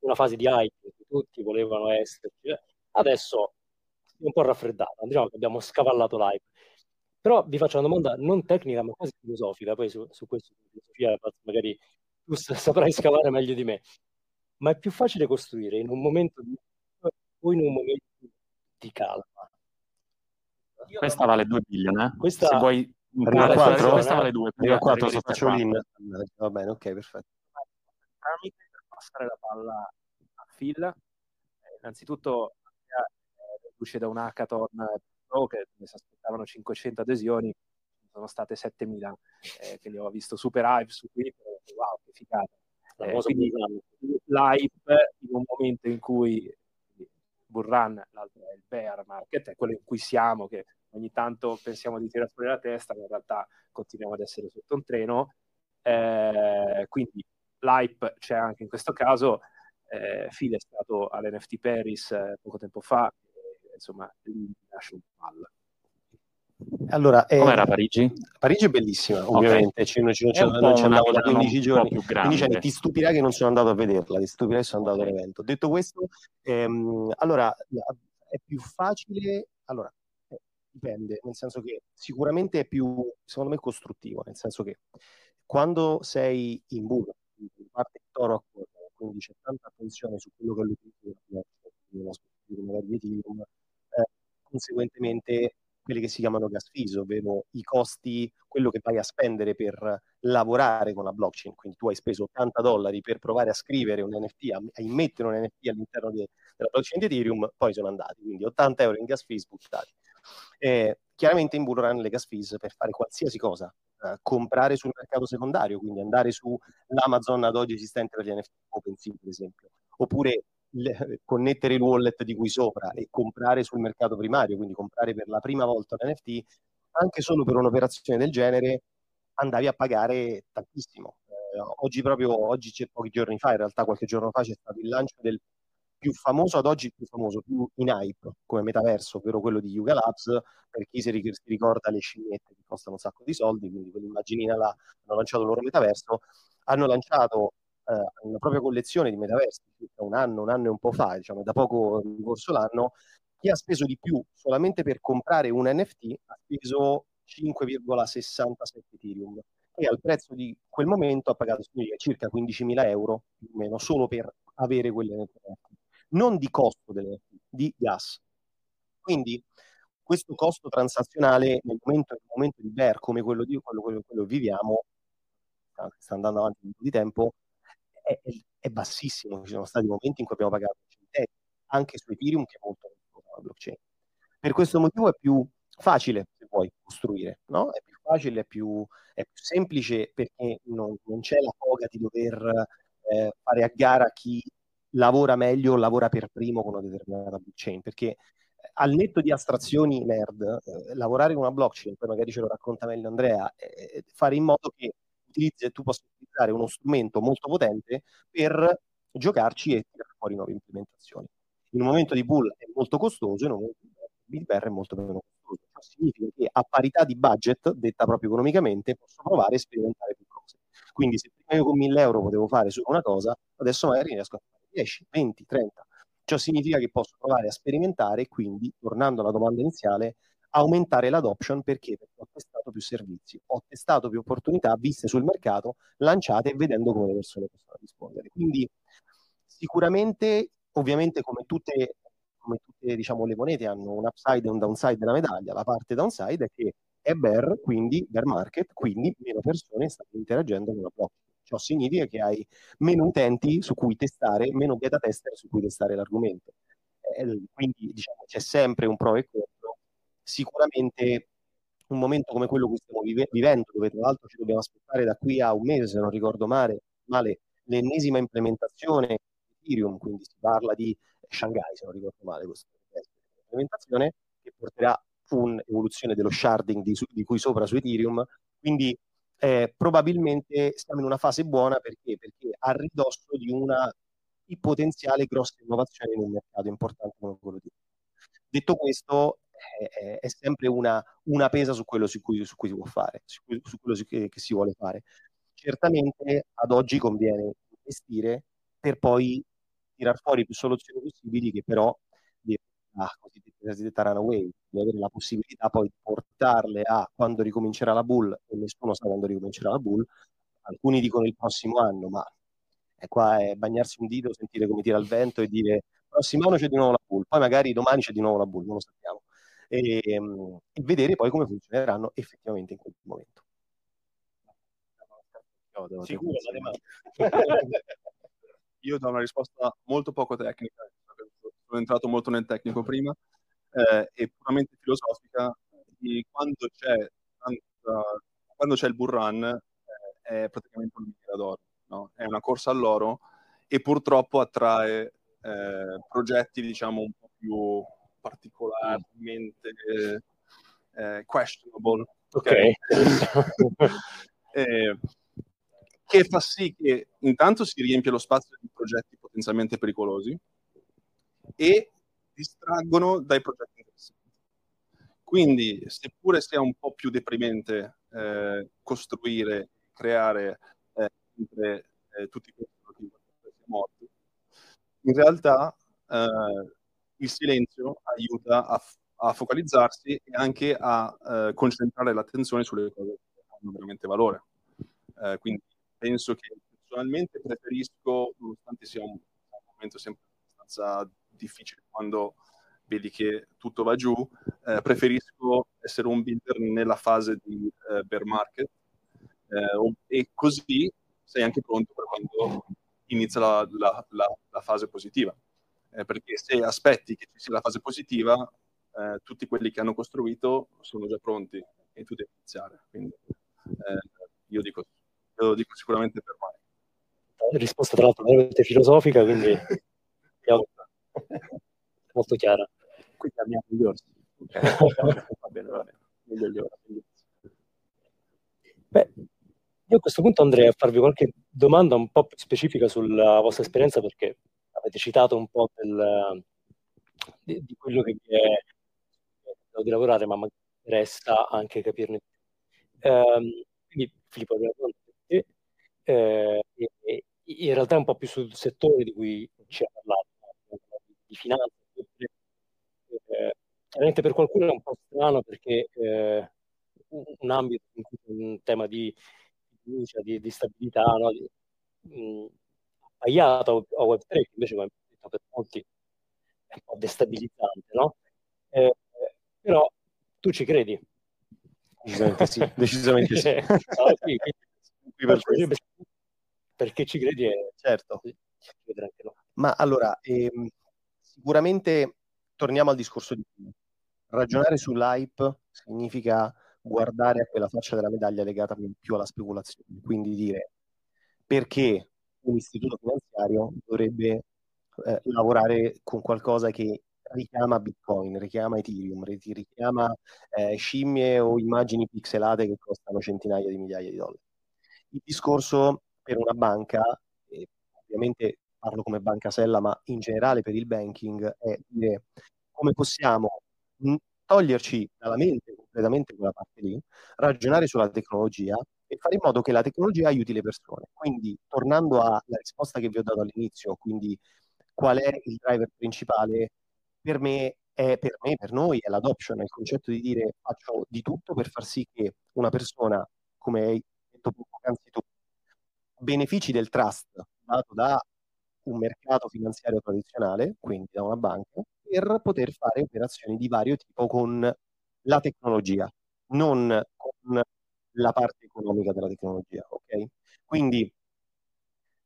A: una fase di hype in cui tutti volevano esserci. Adesso è un po' raffreddato, diciamo che abbiamo scavallato l'hype. Però vi faccio una domanda non tecnica, ma quasi filosofica, poi su, su questo filosofia magari tu saprai scavare meglio di me. Ma è più facile costruire in un momento di o in un momento di calma?
C: Questa vale 2 billion, eh?
A: Questa...
C: Se vuoi
D: Arriva a 4?
C: Questa vale 2.
D: Arriva a 4, se faccio l'in. Va bene, ok, perfetto.
F: Tramite per passare la palla a Phil. Eh, innanzitutto, eh, uscì da un hackathon che ne si aspettavano 500 adesioni, sono sono state 7000, eh, quindi ho visto super hype su Twitter, wow, che figata. Eh, quindi l'hype in un momento in cui Burran, l'altro è il bear market, è quello in cui siamo, che ogni tanto pensiamo di tirare fuori la testa, ma in realtà continuiamo ad essere sotto un treno. Eh, quindi l'hype c'è anche in questo caso. Eh, Phil è stato all'NFT Paris eh, poco tempo fa, insomma, lì lascia un palla.
D: Allora,
C: eh, Com'era Parigi?
D: Parigi è bellissima, ovviamente. Okay. Ci, non, ci, non ci andavo da 15 giorni. 15 anni. Ti stupirà che non sono andato a vederla, ti stupirà che sono andato okay. all'evento. Detto questo, ehm, allora è più facile. Allora, eh, dipende, nel senso che sicuramente è più, secondo me, costruttivo, nel senso che quando sei in bulla, in parte toro a cuore, quindi c'è tanta attenzione su quello che è l'utilizzo della di eh, conseguentemente quelli che si chiamano gas fees, ovvero i costi, quello che vai a spendere per lavorare con la blockchain. Quindi tu hai speso 80 dollari per provare a scrivere un NFT, a, a immettere un NFT all'interno de, della blockchain di Ethereum, poi sono andati. Quindi 80 euro in gas fees buttati. Eh, chiaramente in Bullrun le gas fees per fare qualsiasi cosa, eh, comprare sul mercato secondario, quindi andare sull'Amazon ad oggi esistente per gli NFT, OpenSea per esempio, oppure le, connettere il wallet di qui sopra e comprare sul mercato primario, quindi comprare per la prima volta un NFT, anche solo per un'operazione del genere andavi a pagare tantissimo. Eh, oggi proprio, oggi c'è pochi giorni fa, in realtà qualche giorno fa c'è stato il lancio del più famoso ad oggi, più famoso, più in hype come metaverso, ovvero quello di Yuga Labs, per chi si ricorda le scimmiette che costano un sacco di soldi, quindi quell'immaginina là hanno lanciato il loro metaverso, hanno lanciato eh, una propria collezione di metaversi circa un anno, un anno e un po' fa, diciamo, da poco in corso l'anno, chi ha speso di più solamente per comprare un NFT ha speso 5,67 Ethereum e al prezzo di quel momento ha pagato circa 15.000 euro più o meno solo per avere quelle non di costo delle di gas. Quindi questo costo transazionale nel momento, nel momento di bear come quello di quello, quello, quello viviamo, sta andando avanti un po' di tempo, è, è, bassissimo. Ci sono stati momenti in cui abbiamo pagato anche su Ethereum, che è molto la blockchain. Per questo motivo è più facile, se vuoi, costruire, no? È più facile, è più, è più semplice perché non, non, c'è la foga di dover eh, fare a gara chi lavora meglio lavora per primo con una determinata blockchain, perché eh, al netto di astrazioni nerd, eh, lavorare con una blockchain, poi magari ce lo racconta meglio Andrea, eh, fare in modo che utilizzi, tu possa utilizzare uno strumento molto potente per giocarci e tirare fuori nuove implementazioni. In un momento di pool è molto costoso, in un momento di BitBear è molto meno costoso. Ciò significa che a parità di budget, detta proprio economicamente, posso provare a sperimentare più cose. Quindi se prima io con 1000 euro potevo fare solo una cosa, adesso magari riesco a fare 10, 20, 30. Ciò significa che posso provare a sperimentare e quindi, tornando alla domanda iniziale, aumentare l'adoption perché? Ho testato più servizi, ho testato più opportunità viste sul mercato, lanciate e vedendo come le persone possono rispondere. Quindi sicuramente, ovviamente come tutte, come tutte diciamo, le monete hanno un upside e un downside della medaglia, la parte downside è che è bear, quindi bear market, quindi meno persone stanno interagendo con la blockchain. Ciò significa che hai meno utenti su cui testare, meno beta tester su cui testare l'argomento. Eh, quindi diciamo, c'è sempre un pro e contro sicuramente un momento come quello che stiamo vive- vivendo, dove tra l'altro ci dobbiamo aspettare da qui a un mese, se non ricordo male, male l'ennesima implementazione di Ethereum, quindi si parla di Shanghai, se non ricordo male, questa implementazione che porterà un'evoluzione dello sharding di, di, cui sopra su Ethereum, quindi eh, probabilmente siamo in una fase buona perché? perché a ridosso di una potenziale grossa innovazione in un mercato importante come quello di Detto questo, è, è sempre una, una, pesa su quello su cui, su cui, si può fare, su, cui, su quello che, che, si vuole fare. Certamente ad oggi conviene investire per poi tirar fuori più soluzioni possibili che però la cosiddetta runaway, di avere la possibilità poi di portarle a quando ricomincerà la bull e nessuno sa quando ricomincerà la bull. Alcuni dicono il prossimo anno, ma è qua è bagnarsi un dito, sentire come tira il vento e dire prossimo anno c'è di nuovo la bull, poi magari domani c'è di nuovo la bull, non lo sappiamo e, ehm, e vedere poi come funzioneranno effettivamente in quel momento.
E: Sicuro, Io do una risposta molto poco tecnica, sono entrato molto nel tecnico prima, eh, e puramente filosofica, di quando c'è tanta quando c'è il bull run, eh, è praticamente un miniera d'oro, no? È una corsa all'oro e purtroppo attrae eh, progetti, diciamo, un po' più particolarmente eh, questionable.
A: Ok.
E: eh, che fa sì che intanto si riempie lo spazio di progetti potenzialmente pericolosi e distraggono dai progetti interessanti. Quindi, seppure sia un po' più deprimente eh, costruire, creare eh, eh, tutti questi morti, in realtà eh, il silenzio aiuta a, a, focalizzarsi e anche a eh, concentrare l'attenzione sulle cose che hanno veramente valore. Eh, quindi penso che personalmente preferisco, nonostante sia un, un momento sempre abbastanza difficile quando vedi che tutto va giù, eh, preferisco essere un builder nella fase di eh, bear market eh, e così sei anche pronto per quando inizia la, la, la, la fase positiva. Eh, perché se aspetti che ci sia la fase positiva, eh, tutti quelli che hanno costruito sono già pronti e tu devi iniziare. Quindi eh, io dico, io lo dico sicuramente per me.
A: Risposta tra l'altro veramente filosofica, quindi molto chiara.
F: Quindi andiamo agli orsi. Okay. va bene, va bene. Meglio gli orsi.
A: Beh, io a questo punto andrei a farvi qualche domanda un po' più specifica sulla vostra esperienza perché avete citato un po' del, di, di, quello che vi è di lavorare, ma mi interessa anche capirne più. Um, quindi Filippo, eh, in realtà è un po' più sul settore di cui ci ha parlato, di finanza. Eh, chiaramente per qualcuno è un po' strano perché eh, un ambito in cui un tema di fiducia, di, di stabilità, no? di, mh, appaiato a Web3, che invece come detto per molti è un po' destabilizzante, no? Eh, però tu ci credi?
D: Decisamente sì, decisamente sì. ah,
A: sì per perché ci credi è
D: certo. Ma allora, ehm, sicuramente torniamo al discorso di prima. Ragionare sull'hype significa guardare a quella faccia della medaglia legata più alla speculazione, quindi dire perché un istituto finanziario dovrebbe eh, lavorare con qualcosa che richiama Bitcoin, richiama Ethereum, richiama eh, scimmie o immagini pixelate che costano centinaia di migliaia di dollari. Il discorso per una banca, eh, ovviamente parlo come banca sella, ma in generale per il banking, è dire come possiamo toglierci dalla mente completamente quella parte lì, ragionare sulla tecnologia e fare in modo che la tecnologia aiuti le persone. Quindi, tornando alla risposta che vi ho dato all'inizio, quindi qual è il driver principale, per me, è, per me, per noi, è l'adoption, è il concetto di dire faccio di tutto per far sì che una persona, come hai detto poc'anzi tu, benefici del trust dato da un mercato finanziario tradizionale, quindi da una banca, per poter fare operazioni di vario tipo con la tecnologia, non con la parte economica della tecnologia, ok? Quindi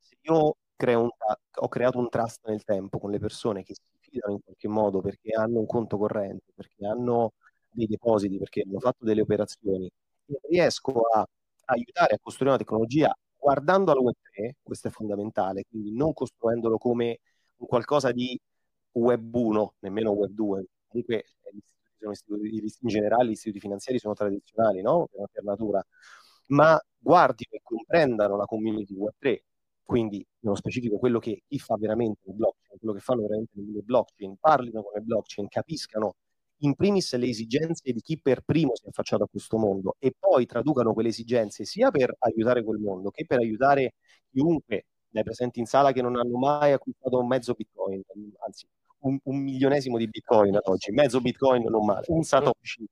D: se io un, ho creato un trust nel tempo con le persone che si fidano in qualche modo perché hanno un conto corrente, perché hanno dei depositi, perché hanno fatto delle operazioni e riesco a aiutare a costruire una tecnologia guardando alla Web3, questo è fondamentale, quindi non costruendolo come qualcosa di Web 1, nemmeno Web 2. Comunque eh, in generale gli istituti finanziari sono tradizionali, no? per natura, ma guardino e comprendano la community Web3, quindi nello specifico quello che chi fa veramente le blockchain, quello che fanno veramente le blockchain, parlino con le blockchain, capiscano in primis le esigenze di chi per primo si è affacciato a questo mondo e poi traducano quelle esigenze sia per aiutare quel mondo che per aiutare chiunque dai presenti in sala che non hanno mai acquistato un mezzo bitcoin, anzi un, un milionesimo di bitcoin ad oggi, mezzo bitcoin non male, un satoshi,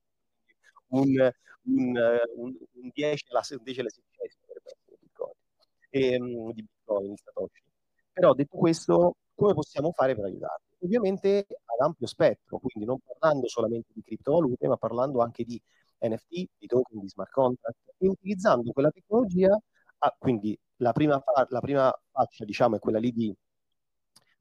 D: un, un, un, un 10 alla 10 alla 16 bitcoin, e, um, di bitcoin, satoshi. Però detto questo, come possiamo fare per aiutarli? Ovviamente ad ampio spettro, quindi non parlando solamente di criptovalute, ma parlando anche di NFT, di token, di smart contract, e utilizzando quella tecnologia, ah, quindi la prima, la prima faccia diciamo è quella lì di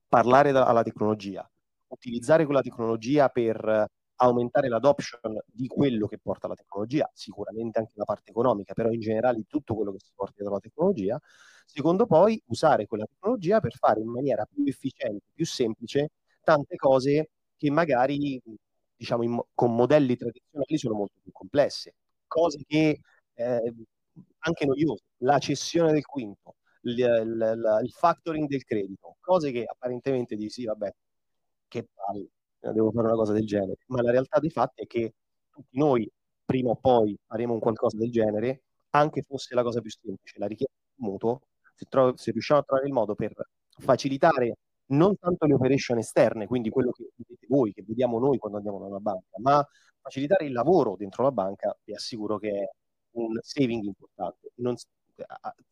D: parlare alla tecnologia, utilizzare quella tecnologia per aumentare l'adoption di quello che porta la tecnologia, sicuramente anche la parte economica, però in generale tutto quello che si porta dietro la tecnologia. Secondo poi usare quella tecnologia per fare in maniera più efficiente, più semplice, tante cose che magari diciamo in, con modelli tradizionali sono molto più complesse, cose che eh, anche noiose, la cessione del quinto, il, il, il, factoring del credito, cose che apparentemente dici sì, vabbè, che palle, devo fare una cosa del genere, ma la realtà dei fatti è che tutti noi prima o poi faremo un qualcosa del genere, anche fosse la cosa più semplice, la richiesta di mutuo, se, tro- se riusciamo a trovare il modo per facilitare non tanto le operation esterne, quindi quello che vedete voi, che vediamo noi quando andiamo da una banca, ma facilitare il lavoro dentro la banca, vi assicuro che è un saving importante. Non,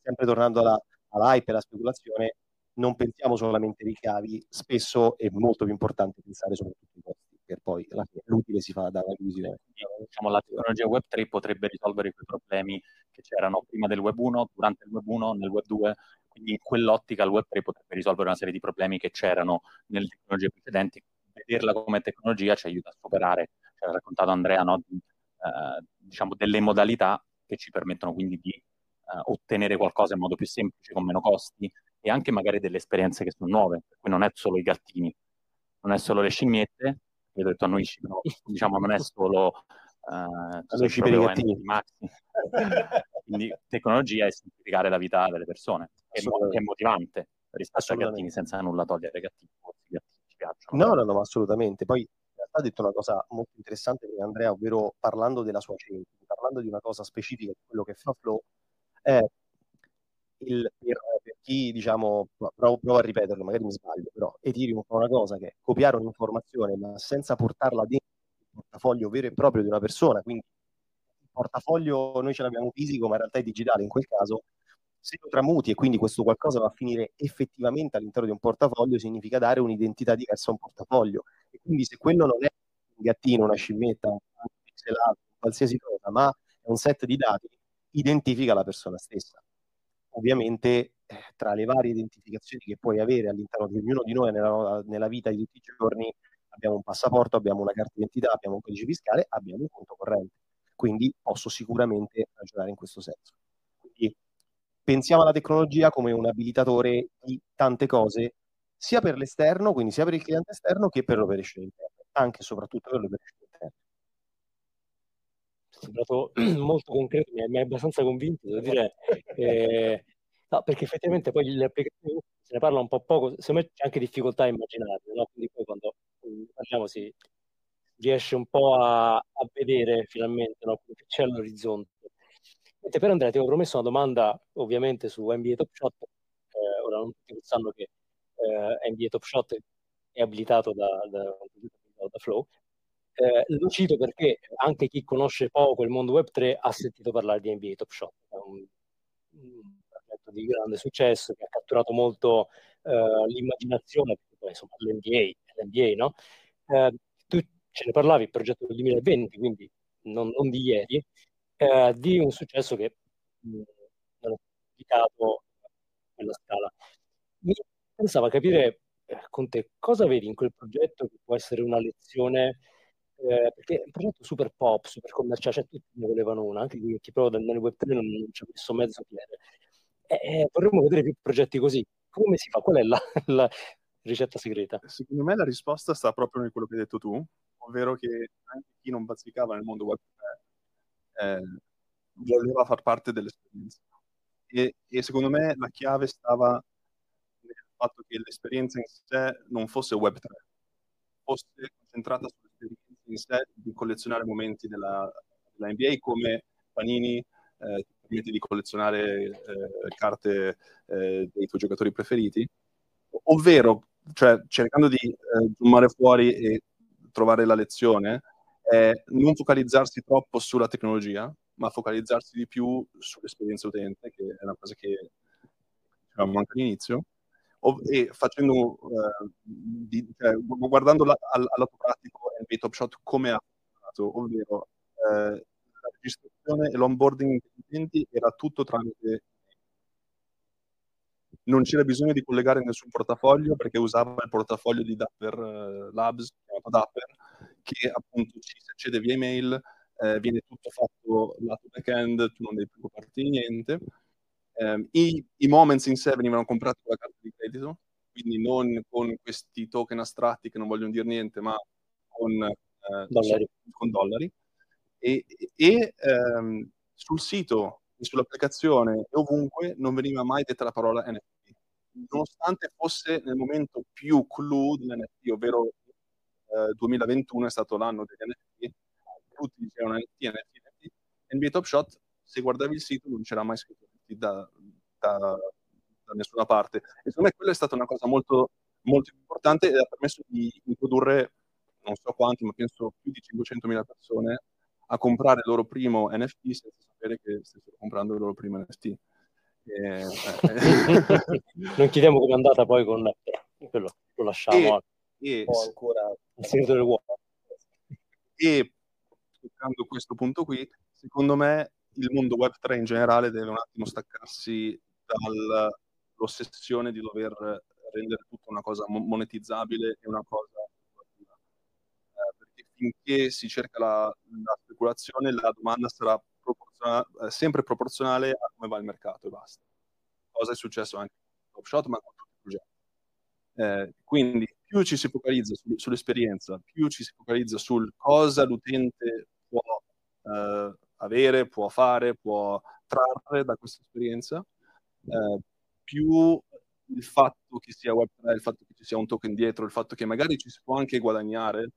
D: sempre tornando alla, all'hype e alla speculazione, non pensiamo solamente ai ricavi, spesso è molto più importante pensare soprattutto ai costi, per poi l'utile si fa dalla visione.
C: Diciamo, la tecnologia Web 3 potrebbe risolvere quei problemi che c'erano prima del Web 1, durante il Web 1, nel Web 2, quindi in quell'ottica il Web 3 potrebbe risolvere una serie di problemi che c'erano nelle tecnologie precedenti. Vederla come tecnologia ci aiuta a superare, ci ha raccontato Andrea, no? eh, diciamo delle modalità che ci permettono quindi di eh, ottenere qualcosa in modo più semplice, con meno costi e anche magari delle esperienze che sono nuove, per cui non è solo i gattini, non è solo le scimmiette, io ho detto a noi però diciamo non è solo uh,
D: noi per i gattini.
C: Maxi. Quindi tecnologia è semplificare la vita delle persone, che è, motivante rispetto ai gattini senza nulla togliere ai gattini. I gattini ci piacciono.
D: No, no, no, assolutamente. Poi ha detto una cosa molto interessante per Andrea, ovvero parlando della sua scelta, parlando di una cosa specifica di quello che fa Flow, è il, per, chi, diciamo, provo, provo, a ripeterlo, magari mi sbaglio, però Ethereum fa una cosa che è copiare un'informazione ma senza portarla dentro il portafoglio vero e proprio di una persona, quindi il portafoglio noi ce l'abbiamo fisico ma in realtà è digitale in quel caso, se lo tramuti e quindi questo qualcosa va a finire effettivamente all'interno di un portafoglio significa dare un'identità diversa a un portafoglio e quindi se quello non è un gattino, una scimmetta, un pixelato, qualsiasi cosa, ma è un set di dati, identifica la persona stessa. Ovviamente tra le varie identificazioni che puoi avere all'interno di ognuno di noi nella, nella vita di tutti i giorni, abbiamo un passaporto, abbiamo una carta d'identità, abbiamo un codice fiscale, abbiamo un conto corrente. Quindi posso sicuramente ragionare in questo senso. Quindi pensiamo alla tecnologia come un abilitatore di tante cose, sia per l'esterno, quindi sia per il cliente esterno, che per l'operation interna, anche e soprattutto per l'operation interna.
A: È sembrato molto concreto, mi hai abbastanza convinto, devo dire. Eh, no, perché effettivamente poi le applicazioni se ne parla un po' poco, secondo me c'è anche difficoltà a immaginarle, no? quindi poi quando parliamo si riesce un po' a, a vedere finalmente no? che c'è all'orizzonte. Mentre per Andrea ti avevo promesso una domanda ovviamente su NBA Top Shot, eh, ora non tutti sanno che eh, NBA Top Shot è abilitato da, da, da Flow, eh, lo cito perché anche chi conosce poco il mondo web 3 ha sentito parlare di NBA Top Shot, è un, progetto di grande successo che ha catturato molto eh, l'immaginazione, perché poi insomma l'NBA, l'NBA no? Eh, tu ce ne parlavi, il progetto del 2020, quindi non, non di ieri, eh, di un successo che mh, non è a quella scala. Mi interessava capire eh, con te cosa vedi in quel progetto che può essere una lezione, eh, perché è un progetto super pop, super commerciale, cioè tutti ne volevano una, anche chi prova nel web 3 non, non ci ha messo mezzo piede. Eh, vorremmo vedere più progetti così. Come si fa? Qual è la, la ricetta segreta?
E: Secondo me la risposta sta proprio in quello che hai detto tu, ovvero che anche chi non bazzicava nel mondo web 3 eh, voleva far parte dell'esperienza. E, e, secondo me la chiave stava nel fatto che l'esperienza in sé non fosse Web3, fosse concentrata sull'esperienza in sé di collezionare momenti della, della NBA come Panini eh, permette di collezionare eh, carte eh, dei tuoi giocatori preferiti, ovvero, cioè, cercando di eh, zoomare fuori e trovare la lezione, è non focalizzarsi troppo sulla tecnologia, ma focalizzarsi di più sull'esperienza utente, che è una cosa che dicevamo anche all'inizio, e facendo, uh, di, cioè, guardando la, al, al, lato pratico NBA Top Shot come ha funzionato, ovvero la registrazione e l'onboarding degli utenti era tutto tramite non c'era bisogno di collegare nessun portafoglio perché usava il portafoglio di Dapper uh, Labs, chiamato Dapper, che appunto ci si accede via email, eh, viene tutto fatto lato back-end, tu non devi preoccuparti di niente. Eh, i, i, moments in sé venivano comprati con la carta di credito, quindi non con questi token astratti che non vogliono dire niente, ma con eh, dollari. Con dollari. E, e ehm, sul sito e sull'applicazione e ovunque non veniva mai detta la parola NFT, nonostante fosse nel momento più clou dell'NFT, ovvero eh, 2021 è stato l'anno degli NFT, tutti dicevano NFT, NFT, NFT, NBA Top Shot, se guardavi il sito non c'era mai scritto NFT da, da, da nessuna parte. E secondo me quella è stata una cosa molto, molto importante ed ha permesso di introdurre non so quanti, ma penso più di 500.000 persone a comprare il loro primo NFT senza sapere che stessero comprando il loro primo NFT. E,
A: eh, non chiediamo come è andata poi con quello, lo lasciamo
E: e,
A: e ancora il segreto del uomo.
E: E toccando questo punto qui, secondo me il mondo web 3 in generale deve un attimo staccarsi dall'ossessione di dover rendere tutto una cosa monetizzabile e una cosa finché si cerca la, la speculazione, la domanda sarà proporzionale, eh, sempre proporzionale a come va il mercato e basta. Cosa è successo anche con Top Shot, ma con tutti i progetti. Eh, quindi più ci si focalizza su, sull'esperienza, più ci si focalizza sul cosa l'utente può eh, avere, può fare, può trarre da questa esperienza, eh, più il fatto che sia Web3, il fatto che ci sia un token dietro, il fatto che magari ci si può anche guadagnare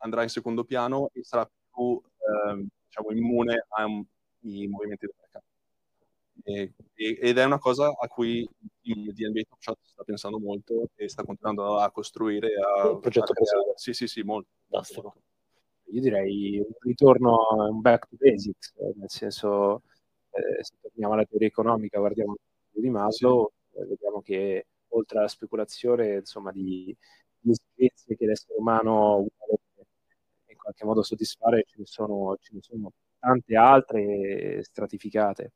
E: andrà in secondo piano e sarà più eh, diciamo, immune ai movimenti del mercato. E, e, ed è una cosa a cui il DNB Top Shot sta pensando molto e sta continuando a costruire. A,
A: il progetto
E: a Sì, sì, sì, molto.
A: Fantastico.
F: Io direi un ritorno, un back to basics, nel senso, eh, se torniamo alla teoria economica, guardiamo il di Maslow, sì. eh, vediamo che oltre alla speculazione, insomma, di, di esigenze che l'essere umano vuole qualche modo soddisfare, ce ne sono, ce ne sono tante altre stratificate.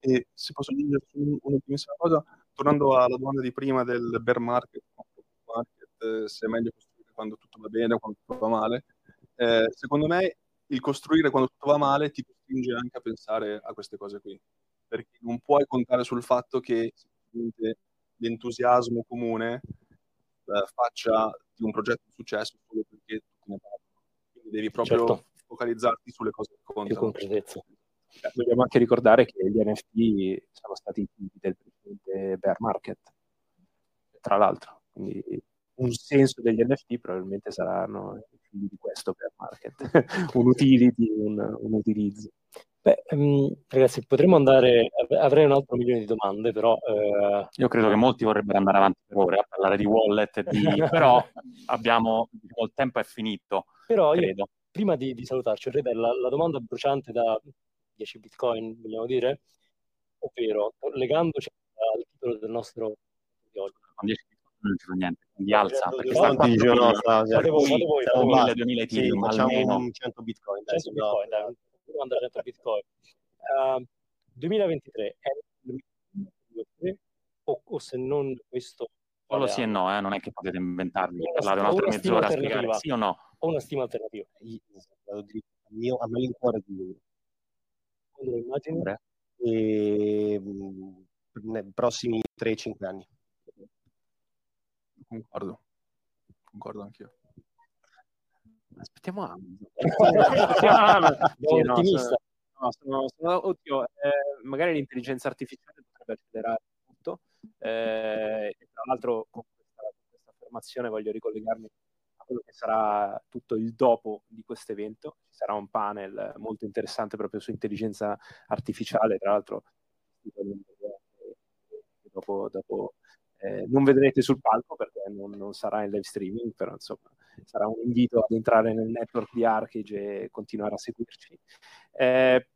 E: E se posso aggiungere un'ultimissima cosa, tornando alla domanda di prima del bear market, market se è meglio costruire quando tutto va bene o quando tutto va male, eh, secondo me il costruire quando tutto va male ti costringe anche a pensare a queste cose qui, perché non puoi contare sul fatto che l'entusiasmo comune eh, faccia di un progetto un successo solo perché tutti ne parlano devi proprio certo. focalizzarti sulle cose che contano. Più
A: concretezza.
F: Eh, vogliamo anche ricordare che gli NFT sono stati i del precedente bear market, tra l'altro. Quindi un senso degli NFT probabilmente saranno figli di questo bear market, un utility, un, un utilizzo.
A: Beh, um, ragazzi, potremmo andare. Avrei un altro milione di domande, però.
C: Eh... Io credo che molti vorrebbero andare avanti per ore a parlare di wallet, di... però abbiamo diciamo, il tempo è finito.
A: Però io, prima di, di salutarci, vorrei la, la domanda bruciante da 10 bitcoin, vogliamo dire, ovvero legandoci al titolo del nostro
C: di oggi. Con 10 bitcoin non ci fa niente, quindi alza, perché
D: sta dice, no,
C: voi, fate 1000, 2000 Ethereum,
D: sì, almeno 100 bitcoin.
A: 100 bitcoin, dai, domanda 100 bitcoin. Uh, 2023 è il 2023 o, o se non questo
C: Solo sì e no, eh? non è che potete inventarvi, parlare un'altra mezz'ora a spiegare sì o no.
A: O una stima alternativa.
D: Io, a me il cuore di
A: Quando lo immagini?
D: E, nei prossimi 3-5 anni.
E: Concordo. Concordo anch'io.
F: Aspettiamo Amazon.
A: sì, no, ottimista.
F: No, sono, sono, oddio, eh, magari l'intelligenza artificiale potrebbe accelerare tutto. Eh, e tra l'altro con questa, con questa, affermazione voglio ricollegarmi a quello che sarà tutto il dopo di questo evento. Ci sarà un panel molto interessante proprio su intelligenza artificiale, tra l'altro dopo, dopo eh, non vedrete sul palco perché non, non, sarà in live streaming, però insomma sarà un invito ad entrare nel network di Archage e continuare a seguirci. Eh,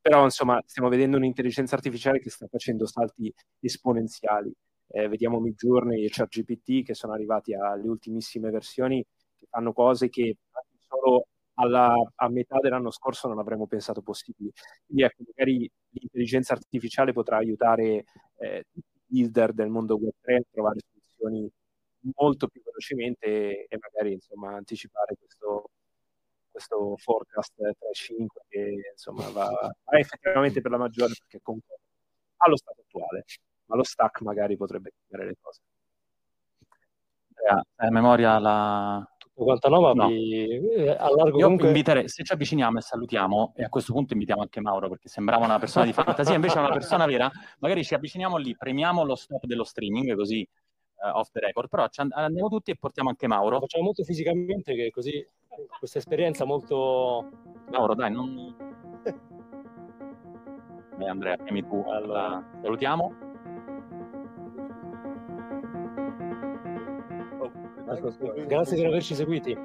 F: però insomma stiamo vedendo un'intelligenza artificiale che sta facendo salti esponenziali. Eh, vediamo Midjourney e ChatGPT che sono arrivati alle ultimissime versioni che fanno cose che solo alla, a metà dell'anno scorso non avremmo pensato possibili. Quindi ecco, magari l'intelligenza artificiale potrà aiutare eh, i builder del mondo web 3 a trovare soluzioni molto più velocemente e magari insomma anticipare questo, questo forecast 3-5 che insomma va, va effettivamente per la maggiore perché comunque allo stato attuale, ma lo stack magari potrebbe cambiare le cose.
C: Hai a memoria la...
A: Tutto quanto no, ma vi eh, allargo
C: Io
A: comunque...
C: inviterei, se ci avviciniamo e salutiamo, e a questo punto invitiamo anche Mauro perché sembrava una persona di fantasia, invece è una persona vera, magari ci avviciniamo lì, premiamo lo stop dello streaming, così eh, off the record, però andiamo tutti e portiamo anche
A: Lo
C: Mauro.
A: facciamo molto fisicamente che così questa esperienza molto...
C: Mauro, dai, non... Beh, Andrea, premi tu. Allora, salutiamo.
A: Grazie per averci seguiti.